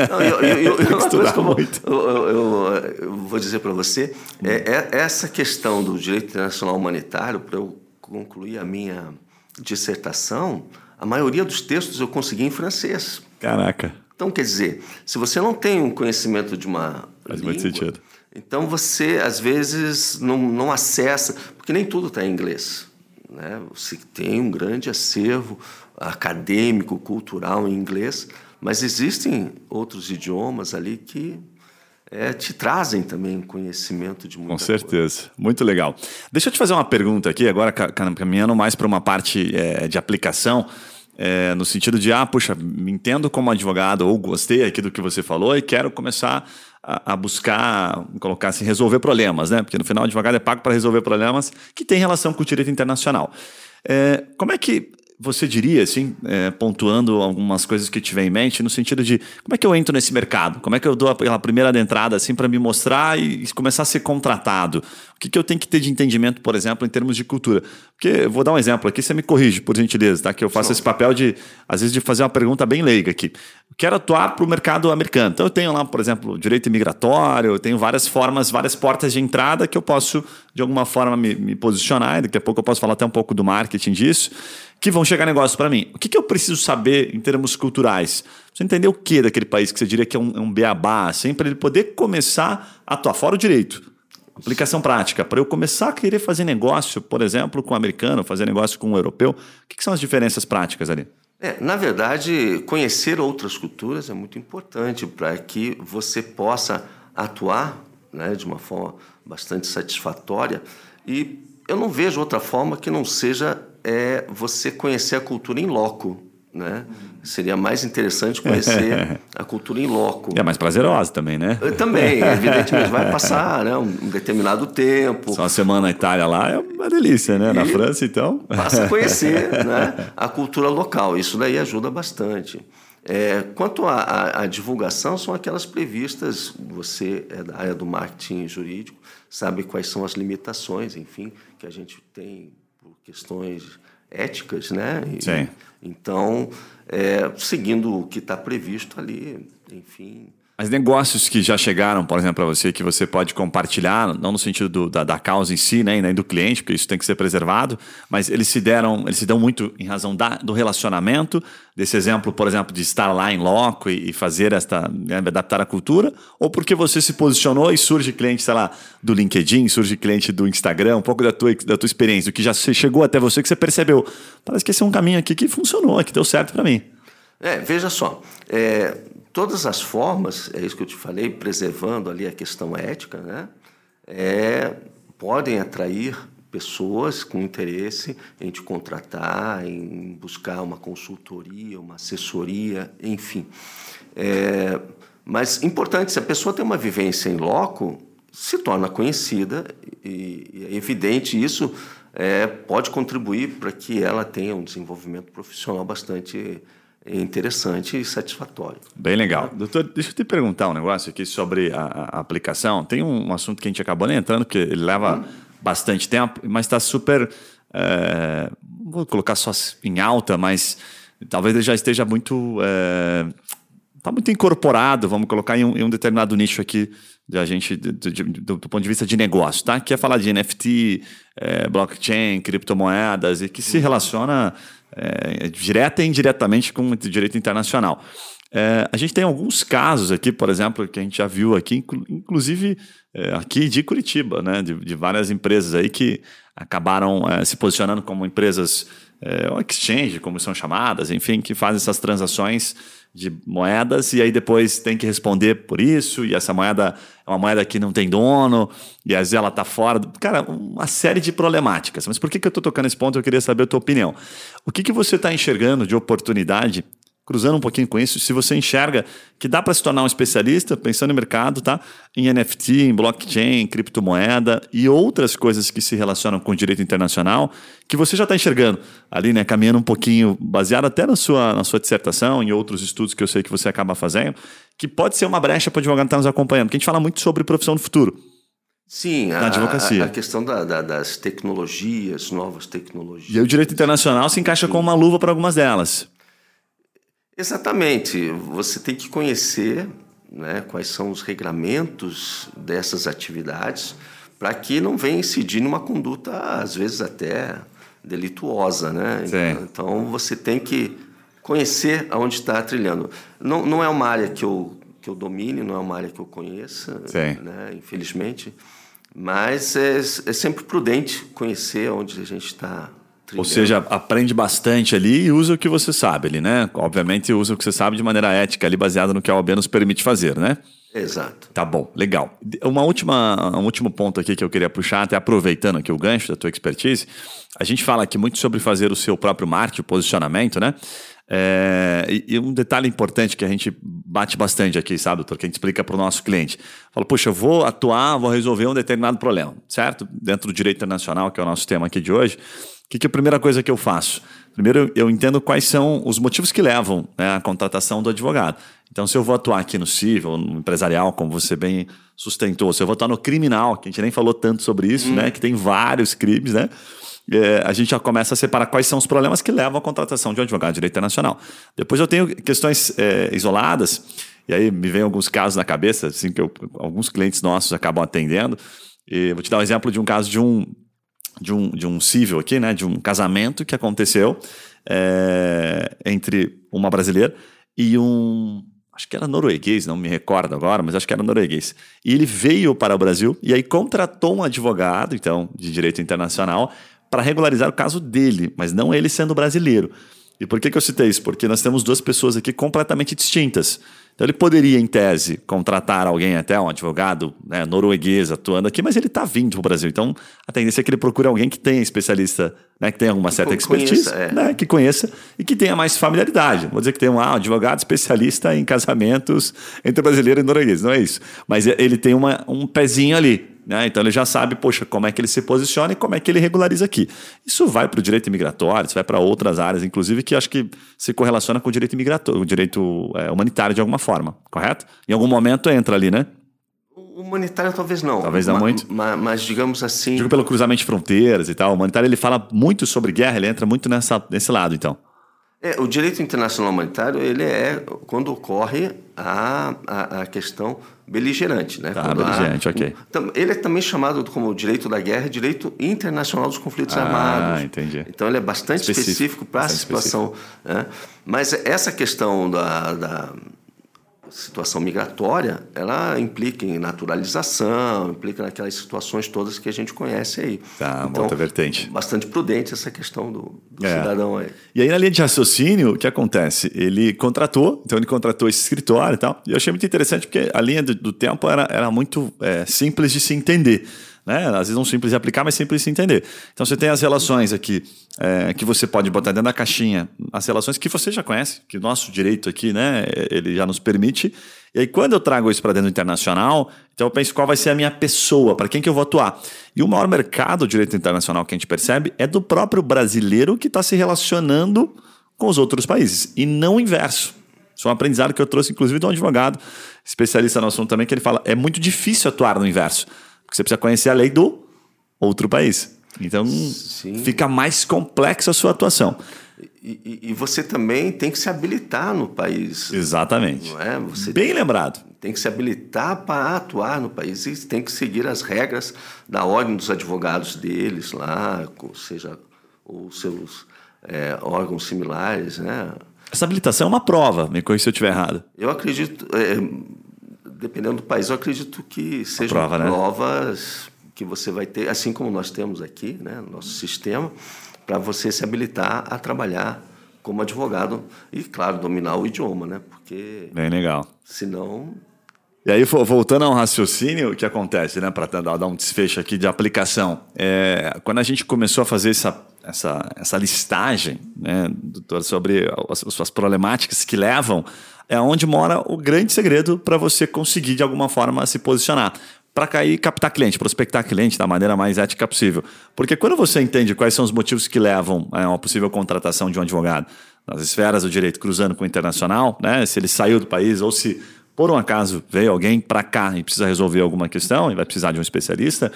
Não, eu, eu,
muito. Eu, vou dizer para você, é, é, essa questão do direito internacional humanitário, para eu concluir a minha dissertação, a maioria dos textos eu consegui em francês.
Caraca.
Então, quer dizer, se você não tem um conhecimento de uma
Faz
língua,
muito sentido.
Então você, às vezes, não, não acessa, porque nem tudo está em inglês. Né? Você tem um grande acervo acadêmico, cultural em inglês, mas existem outros idiomas ali que é, te trazem também conhecimento de muita
Com certeza, coisa. muito legal. Deixa eu te fazer uma pergunta aqui, agora caminhando mais para uma parte é, de aplicação, é, no sentido de, ah, puxa, me entendo como advogado, ou gostei aqui do que você falou e quero começar a, buscar, colocar assim, resolver problemas, né? Porque no final o advogado é pago para resolver problemas que têm relação com o direito internacional. É, como é que você diria, assim, é, pontuando algumas coisas que tiver em mente, no sentido de como é que eu entro nesse mercado? Como é que eu dou a primeira entrada, assim, para me mostrar e começar a ser contratado? O que, que eu tenho que ter de entendimento, por exemplo, em termos de cultura? Porque, vou dar um exemplo aqui, você me corrige, por gentileza, tá? Que eu faço Sim. esse papel de, às vezes, de fazer uma pergunta bem leiga aqui. quero atuar para o mercado americano. Então, eu tenho lá, por exemplo, direito imigratório, eu tenho várias formas, várias portas de entrada que eu posso, de alguma forma, me, me posicionar. E daqui a pouco eu posso falar até um pouco do marketing disso que vão chegar negócios para mim. O que, que eu preciso saber em termos culturais? Você entender o que daquele país que você diria que é um, é um beabá, assim, para ele poder começar a atuar fora o direito. Aplicação prática. Para eu começar a querer fazer negócio, por exemplo, com um americano, fazer negócio com um europeu, o que, que são as diferenças práticas ali?
É, na verdade, conhecer outras culturas é muito importante para que você possa atuar né, de uma forma bastante satisfatória. E eu não vejo outra forma que não seja é você conhecer a cultura em loco. Né? Seria mais interessante conhecer a cultura em loco.
E é mais prazerosa também, né?
Também, evidentemente, vai passar né, um determinado tempo.
Só uma semana na Itália lá é uma delícia, né? Na França, então.
Passa a conhecer né, a cultura local. Isso daí ajuda bastante. É, quanto à divulgação, são aquelas previstas, você é da área do marketing jurídico, sabe quais são as limitações, enfim, que a gente tem questões éticas, né?
E, Sim.
Então, é, seguindo o que está previsto ali, enfim.
Mas negócios que já chegaram, por exemplo, para você, que você pode compartilhar, não no sentido do, da, da, causa em si, né, nem do cliente, porque isso tem que ser preservado, mas eles se deram, eles se dão muito em razão da, do relacionamento, desse exemplo, por exemplo, de estar lá em loco e, e fazer esta, né, adaptar a cultura, ou porque você se posicionou e surge cliente, sei lá, do LinkedIn, surge cliente do Instagram, um pouco da tua, da tua experiência, do que já chegou até você, que você percebeu. Parece que esse é um caminho aqui que funcionou, que deu certo para mim.
É, veja só, é, todas as formas, é isso que eu te falei, preservando ali a questão ética, né, é, podem atrair pessoas com interesse em te contratar, em buscar uma consultoria, uma assessoria, enfim. É, mas importante, se a pessoa tem uma vivência em loco, se torna conhecida e, é evidente isso é, pode contribuir para que ela tenha um desenvolvimento profissional bastante interessante e satisfatório.
Bem legal. Doutor, deixa eu te perguntar um negócio aqui sobre a, a aplicação. Tem um, assunto que a gente acabou nem entrando, porque ele leva hum. bastante tempo, mas está super. É, vou colocar só em alta, mas talvez ele já esteja muito. Está é, muito incorporado, vamos colocar em um, em um determinado nicho aqui da gente do, do, do, do, ponto de vista de negócio, tá? Que é falar de NFT, é, blockchain, criptomoedas e que se relaciona é, direta e indiretamente com o direito internacional. É, a gente tem alguns casos aqui, por exemplo, que a gente já viu aqui, inclusive é, aqui de Curitiba, né, de, de, várias empresas aí que acabaram é, se posicionando como empresas é, exchange, como são chamadas, enfim, que fazem essas transações de moedas e aí depois tem que responder por isso e essa moeda é uma moeda que não tem dono e às vezes ela está fora. Do... Cara, uma série de problemáticas. Mas por que, que eu estou tocando esse ponto? Eu queria saber a tua opinião. O que, que você está enxergando de oportunidade cruzando um pouquinho com isso, se você enxerga que dá para se tornar um especialista, pensando em mercado, tá? Em NFT, em blockchain, em criptomoeda e outras coisas que se relacionam com o direito internacional, que você já está enxergando ali, né? Caminhando um pouquinho, baseado até na sua, na sua dissertação, em outros estudos que eu sei que você acaba fazendo, que pode ser uma brecha para o advogado estar tá nos acompanhando, porque a gente fala muito sobre profissão do futuro.
Sim, a, advocacia. A, questão da, da, das tecnologias, novas tecnologias.
E o direito internacional se encaixa com uma luva para algumas delas.
Exatamente. Você tem que conhecer né, quais são os regramentos dessas atividades para que não venha incidir numa conduta, às vezes até delituosa. Né? Sim. Então você tem que conhecer aonde está trilhando. Não, não é uma área que eu, que eu domine, não é uma área que eu conheça, né, infelizmente, mas é, é sempre prudente conhecer onde a gente está
Trilhão. Ou seja, aprende bastante ali e usa o que você sabe ali, né? Obviamente usa o que você sabe de maneira ética ali, baseado no que a OAB nos permite fazer, né?
Exato.
Tá bom, legal. Uma última, um último ponto aqui que eu queria puxar, até aproveitando aqui o gancho da tua expertise, a gente fala aqui muito sobre fazer o seu próprio marketing, o posicionamento, né? É, e, e, um detalhe importante que a gente bate bastante aqui, sabe, doutor, que a gente explica para o nosso cliente. Fala, puxa, eu vou atuar, vou resolver um determinado problema, certo? Dentro do direito internacional, que é o nosso tema aqui de hoje. O que, que é a primeira coisa que eu faço? Primeiro, eu entendo quais são os motivos que levam né, à contratação do advogado. Então, se eu vou atuar aqui no civil, no empresarial, como você bem sustentou, se eu vou atuar no criminal, que a gente nem falou tanto sobre isso, hum. né? Que tem vários crimes, né? É, a gente já começa a separar quais são os problemas que levam à contratação de um advogado de direito internacional. Depois eu tenho questões é, isoladas, e aí me vem alguns casos na cabeça, assim, que eu, alguns clientes nossos acabam atendendo. E vou te dar um exemplo de um caso de um de um, de um civil aqui, né, de um casamento que aconteceu é, entre uma brasileira e um, acho que era norueguês, não me recordo agora, mas acho que era norueguês. E ele veio para o Brasil e aí contratou um advogado, então, de direito internacional, para regularizar o caso dele, mas não ele sendo brasileiro. E por que, que eu citei isso? Porque nós temos duas pessoas aqui completamente distintas. Então ele poderia, em tese, contratar alguém, até um advogado né, norueguês atuando aqui, mas ele está vindo para o Brasil. Então a tendência é que ele procure alguém que tenha especialista, né, que tenha alguma certa que expertise, conheça, é. né, que conheça e que tenha mais familiaridade. Vou dizer que tem um, ah, um advogado especialista em casamentos entre brasileiro e norueguês, não é isso. Mas ele tem uma, um pezinho ali. Né? Então ele já sabe, poxa, como é que ele se posiciona e como é que ele regulariza aqui. Isso vai para o direito imigratório, isso vai para outras áreas, inclusive, que acho que se correlaciona com o direito imigratório, o direito é, humanitário de alguma forma, correto? Em algum momento entra ali, né?
Humanitário talvez não.
Talvez não muito.
Mas, mas, digamos assim.
Digo pelo cruzamento de fronteiras e tal. O humanitário ele fala muito sobre guerra, ele entra muito nessa, nesse lado, então.
É, o direito internacional humanitário ele é quando ocorre a, a, a questão beligerante, né?
Tá, beligerante, há, ok.
Ele é também chamado como direito da guerra, direito internacional dos conflitos
ah,
armados.
entendi.
Então ele é bastante específico, específico para a situação. Né? Mas essa questão da, da situação migratória, ela implica em naturalização, implica naquelas situações todas que a gente conhece aí.
Tá, então, outra vertente.
Bastante prudente essa questão do, do é. cidadão aí.
E aí, na linha de raciocínio, o que acontece? Ele contratou, então ele contratou esse escritório e tal, e eu achei muito interessante porque a linha do, do tempo era, era muito é, simples de se entender. Né? Às vezes não simples de aplicar, mas simples de entender. Então você tem as relações aqui é, que você pode botar dentro da caixinha, as relações que você já conhece, que nosso direito aqui, né, ele já nos permite. E aí, quando eu trago isso para dentro do internacional, então eu penso qual vai ser a minha pessoa, para quem que eu vou atuar. E o maior mercado do direito internacional que a gente percebe é do próprio brasileiro que está se relacionando com os outros países, e não o inverso. Isso é um aprendizado que eu trouxe, inclusive, de um advogado, especialista no assunto também, que ele fala: é muito difícil atuar no inverso, porque você precisa conhecer a lei do outro país. Então, Sim. fica mais complexa a sua atuação.
E, e, e, você também tem que se habilitar no país.
Exatamente.
Não é? Você
Bem lembrado.
Tem que se habilitar para atuar no país e tem que seguir as regras da ordem dos advogados deles lá, seja os seus é, órgãos similares, né?
Essa habilitação é uma prova, me corrija se eu estiver errado.
Eu acredito, é, dependendo do país, eu acredito que sejam prova, né? provas que você vai ter, assim como nós temos aqui, né, nosso sistema, para você se habilitar a trabalhar como advogado e, claro, dominar o idioma, né? Porque.
Bem legal.
Senão.
E aí, voltando ao raciocínio, o que acontece, né, para dar um desfecho aqui de aplicação? É, quando a gente começou a fazer essa, essa, essa listagem né, sobre as, as problemáticas que levam, é onde mora o grande segredo para você conseguir, de alguma forma, se posicionar para cair captar cliente, prospectar cliente da maneira mais ética possível. Porque quando você entende quais são os motivos que levam a uma possível contratação de um advogado nas esferas do direito cruzando com o internacional, né, se ele saiu do país ou se por um acaso veio alguém para cá e precisa resolver alguma questão e vai precisar de um especialista,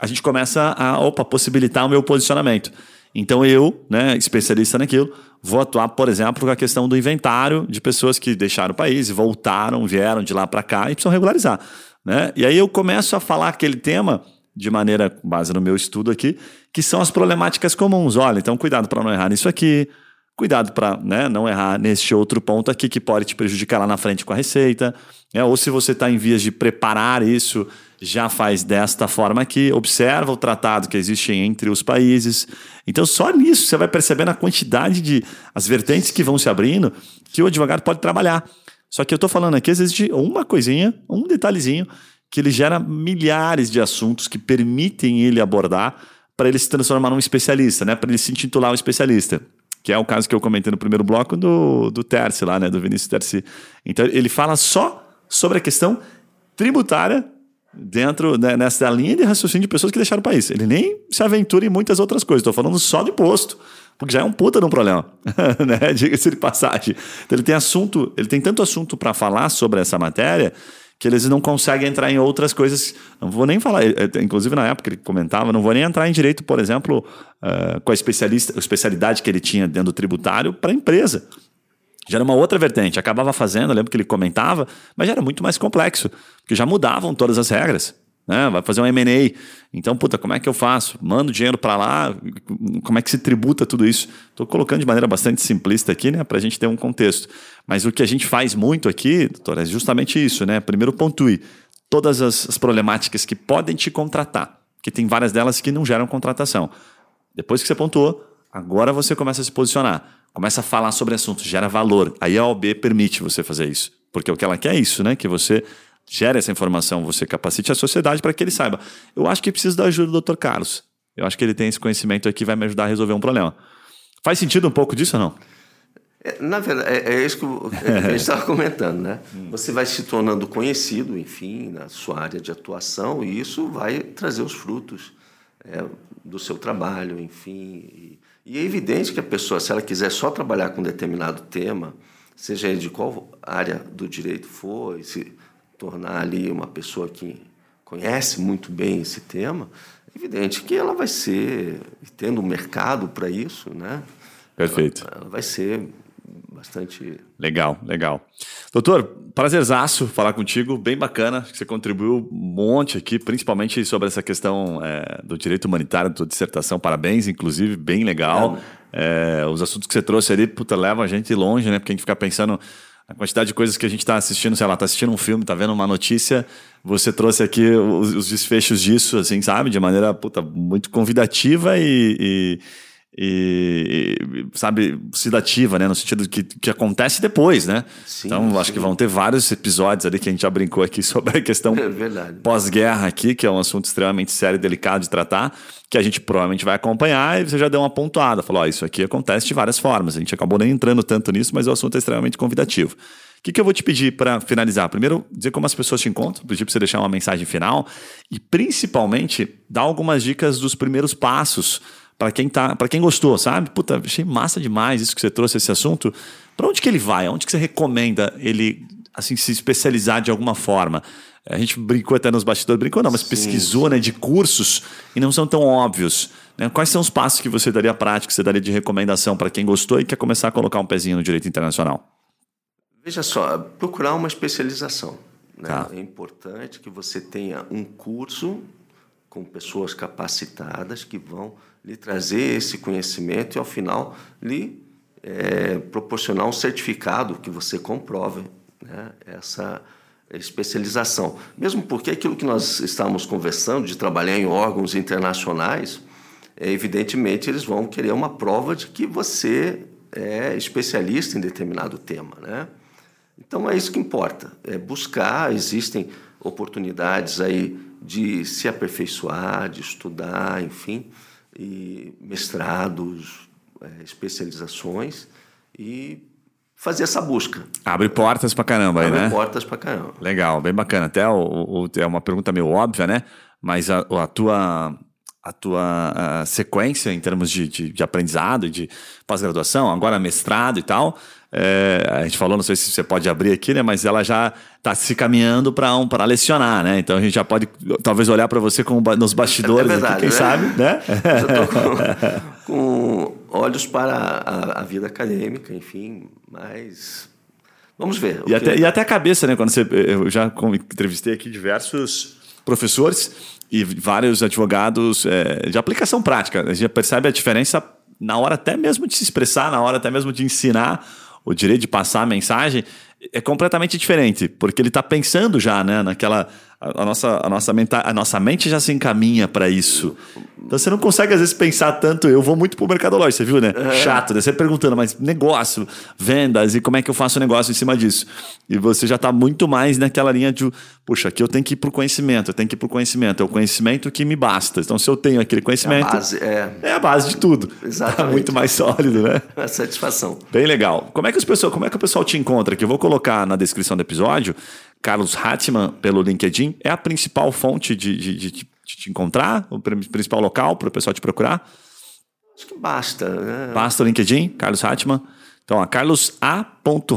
a gente começa a opa, possibilitar o meu posicionamento. Então eu, né, especialista naquilo, vou atuar, por exemplo, com a questão do inventário de pessoas que deixaram o país voltaram, vieram de lá para cá e precisam regularizar. Né? E aí eu começo a falar aquele tema de maneira, base no meu estudo aqui, que são as problemáticas comuns. Olha, então cuidado para não errar nisso aqui, cuidado para né, não errar neste outro ponto aqui que pode te prejudicar lá na frente com a receita. Né? Ou se você está em vias de preparar isso, já faz desta forma aqui, observa o tratado que existe entre os países. Então, só nisso você vai percebendo a quantidade de as vertentes que vão se abrindo que o advogado pode trabalhar. Só que eu estou falando aqui, de uma coisinha, um detalhezinho, que ele gera milhares de assuntos que permitem ele abordar para ele se transformar num especialista, né? Para ele se intitular um especialista. Que é o caso que eu comentei no primeiro bloco do, do Terce lá, né? Do Vinícius Terce. Então, ele fala só sobre a questão tributária dentro né, nessa linha de raciocínio de pessoas que deixaram o país. Ele nem se aventura em muitas outras coisas. Estou falando só de imposto porque já é um puta de um problema, né? Diga-se de passagem. Então ele tem assunto, ele tem tanto assunto para falar sobre essa matéria que eles não conseguem entrar em outras coisas. Não vou nem falar, inclusive na época ele comentava, não vou nem entrar em direito, por exemplo, uh, com a especialista, a especialidade que ele tinha dentro do tributário para a empresa. Já era uma outra vertente. Acabava fazendo, lembro que ele comentava, mas já era muito mais complexo, porque já mudavam todas as regras né? Vai fazer um M&A. Então, puta, como é que eu faço? Mando dinheiro para lá? Como é que se tributa tudo isso? Estou colocando de maneira bastante simplista aqui, né, para a gente ter um contexto. Mas o que a gente faz muito aqui, doutor, é justamente isso, né? Primeiro pontue todas as, as problemáticas que podem te contratar, que tem várias delas que não geram contratação. Depois que você pontuou, agora você começa a se posicionar, começa a falar sobre assuntos, gera valor. Aí a OB permite você fazer isso, porque o que ela quer é isso, né? Que você gere essa informação, você capacite a sociedade para que ele saiba. Eu acho que preciso da ajuda do Dr. Carlos. Eu acho que ele tem esse conhecimento aqui vai me ajudar a resolver um problema. Faz sentido um pouco disso ou não?
É, na verdade, é, é isso que, a gente estava comentando, né? Você vai se tornando conhecido, enfim, na sua área de atuação, e isso vai trazer os frutos é, do seu trabalho, enfim. E, e, é evidente que a pessoa, se ela quiser só trabalhar com determinado tema, seja ele de qual área do direito for, se tornar ali uma pessoa que conhece muito bem esse tema, é evidente que ela vai ser, tendo um mercado para isso, né?
Perfeito.
Ela, ela vai ser bastante.
Legal, legal. Doutor, prazerzaço falar contigo, bem bacana, que você contribuiu um monte aqui, principalmente sobre essa questão é, do direito humanitário da tua dissertação, parabéns, inclusive, bem legal. É. É, os assuntos que você trouxe ali, puta, levam a gente longe, né? Porque a gente fica pensando a quantidade de coisas que a gente está assistindo, sei lá, está assistindo um filme, está vendo uma notícia, você trouxe aqui os, os, desfechos disso, assim, sabe? De maneira puta, muito convidativa e, e, e, sabe, sedativa, né? No sentido que, que acontece depois, né? Sim, então, sim. acho que vão ter vários episódios ali que a gente já brincou aqui sobre a questão é pós-guerra aqui, que é um assunto extremamente sério e delicado de tratar, que a gente provavelmente vai acompanhar e você já deu uma pontuada. Falou, ó, isso aqui acontece de várias formas. A gente acabou nem entrando tanto nisso, mas o assunto é extremamente convidativo. O que, que eu vou te pedir para finalizar? Primeiro, dizer como as pessoas te encontram, pedir para você deixar uma mensagem final e, principalmente, dar algumas dicas dos primeiros passos para quem tá, para quem gostou, sabe? Puta, achei massa demais isso que você trouxe esse assunto. Para onde que ele vai? Onde que você recomenda ele assim se especializar de alguma forma? A gente brincou até nos bastidores, brincou não, mas sim, pesquisou, sim. né, de cursos e não são tão óbvios. Né? Quais são os passos que você daria prática, que você daria de recomendação para quem gostou e quer começar a colocar um pezinho no direito internacional?
Veja só, procurar uma especialização. Né? Tá. É importante que você tenha um curso com pessoas capacitadas que vão lhe trazer esse conhecimento e, ao final, lhe é, proporcionar um certificado que você comprove né, essa especialização. Mesmo porque aquilo que nós estamos conversando, de trabalhar em órgãos internacionais, é, evidentemente eles vão querer uma prova de que você é especialista em determinado tema. Né? Então é isso que importa, é buscar, existem oportunidades aí de se aperfeiçoar, de estudar, enfim e mestrados, é, especializações e fazer essa busca.
Abre portas pra caramba
aí,
Abre
né? Abre portas pra caramba.
Legal, bem bacana. Até o, o, é uma pergunta meio óbvia, né? Mas a, a tua a tua a sequência em termos de, de, de aprendizado, de pós-graduação, agora mestrado e tal, é, a gente falou, não sei se você pode abrir aqui, né? Mas ela já está se caminhando para um, para lecionar, né? Então a gente já pode talvez olhar para você com, nos bastidores, é verdade, aqui, quem né? sabe, né?
com, com, olhos para a, a, vida acadêmica, enfim, mas vamos ver.
E, até, e até a cabeça, né? Quando você, eu já entrevistei aqui diversos professores e vários advogados é, de aplicação prática. A gente já percebe a diferença na hora até mesmo de se expressar, na hora até mesmo de ensinar o direito de passar a mensagem é completamente diferente, porque ele está pensando já né, naquela. A, a nossa, a, nossa menta, a nossa mente já se encaminha para isso. Então você não consegue, às vezes, pensar tanto. Eu vou muito pro mercadológico, você viu, né? É. Chato, né? Você perguntando, mas negócio, vendas e como é que eu faço o negócio em cima disso. E você já está muito mais naquela linha de, puxa, aqui eu tenho que ir pro conhecimento, eu tenho que ir pro conhecimento. É o conhecimento que me basta. Então, se eu tenho aquele conhecimento. É a base, é, é a base de tudo.
Exatamente. Tá
muito mais sólido, né?
É satisfação.
Bem legal. Como é que, as pessoas, como é que o pessoal te encontra aqui? Eu vou colocar na descrição do episódio. Carlos Hatman, pelo LinkedIn, é a principal fonte de, de, de, de te encontrar? O principal local para o pessoal te procurar?
Acho que basta. Né?
Basta o LinkedIn, Carlos Hatman. Então, ó, Carlos A.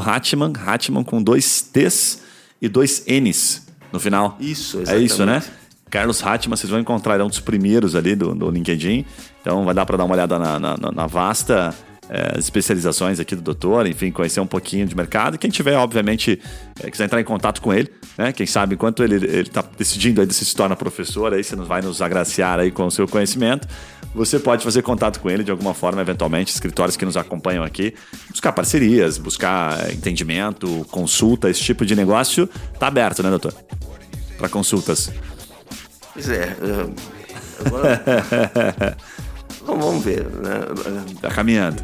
Hatman, Hatman com dois T's e dois N's no final.
Isso, exatamente.
É isso, né? Carlos Hatman, vocês vão encontrar, é um dos primeiros ali do, do LinkedIn. Então, vai dar para dar uma olhada na, na, na vasta é, especializações aqui do doutor, enfim, conhecer um pouquinho de mercado. Quem tiver, obviamente, é, quiser entrar em contato com ele, né? Quem sabe enquanto ele está decidindo aí se se torna professor, aí você vai nos agraciar aí com o seu conhecimento. Você pode fazer contato com ele de alguma forma, eventualmente, escritórios que nos acompanham aqui, buscar parcerias, buscar entendimento, consulta, esse tipo de negócio. Tá aberto, né, doutor? Para consultas.
Pois é. Agora... vamos ver. Né?
Tá caminhando.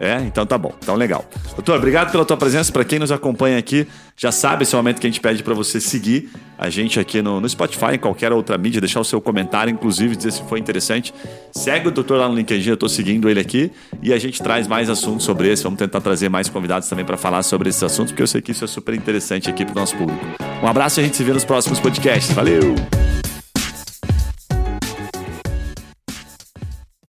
É, então tá bom. Então legal. Doutor, obrigado pela tua presença. Para quem nos acompanha aqui, já sabe esse é o momento que a gente pede para você seguir a gente aqui no, no, Spotify, em qualquer outra mídia, deixar o seu comentário, inclusive dizer se foi interessante. Segue o doutor lá no LinkedIn, eu tô seguindo ele aqui e a gente traz mais assuntos sobre esse. Vamos tentar trazer mais convidados também para falar sobre esses assuntos, porque eu sei que isso é super interessante aqui pro nosso público. Um abraço e a gente se vê nos próximos podcasts. Valeu!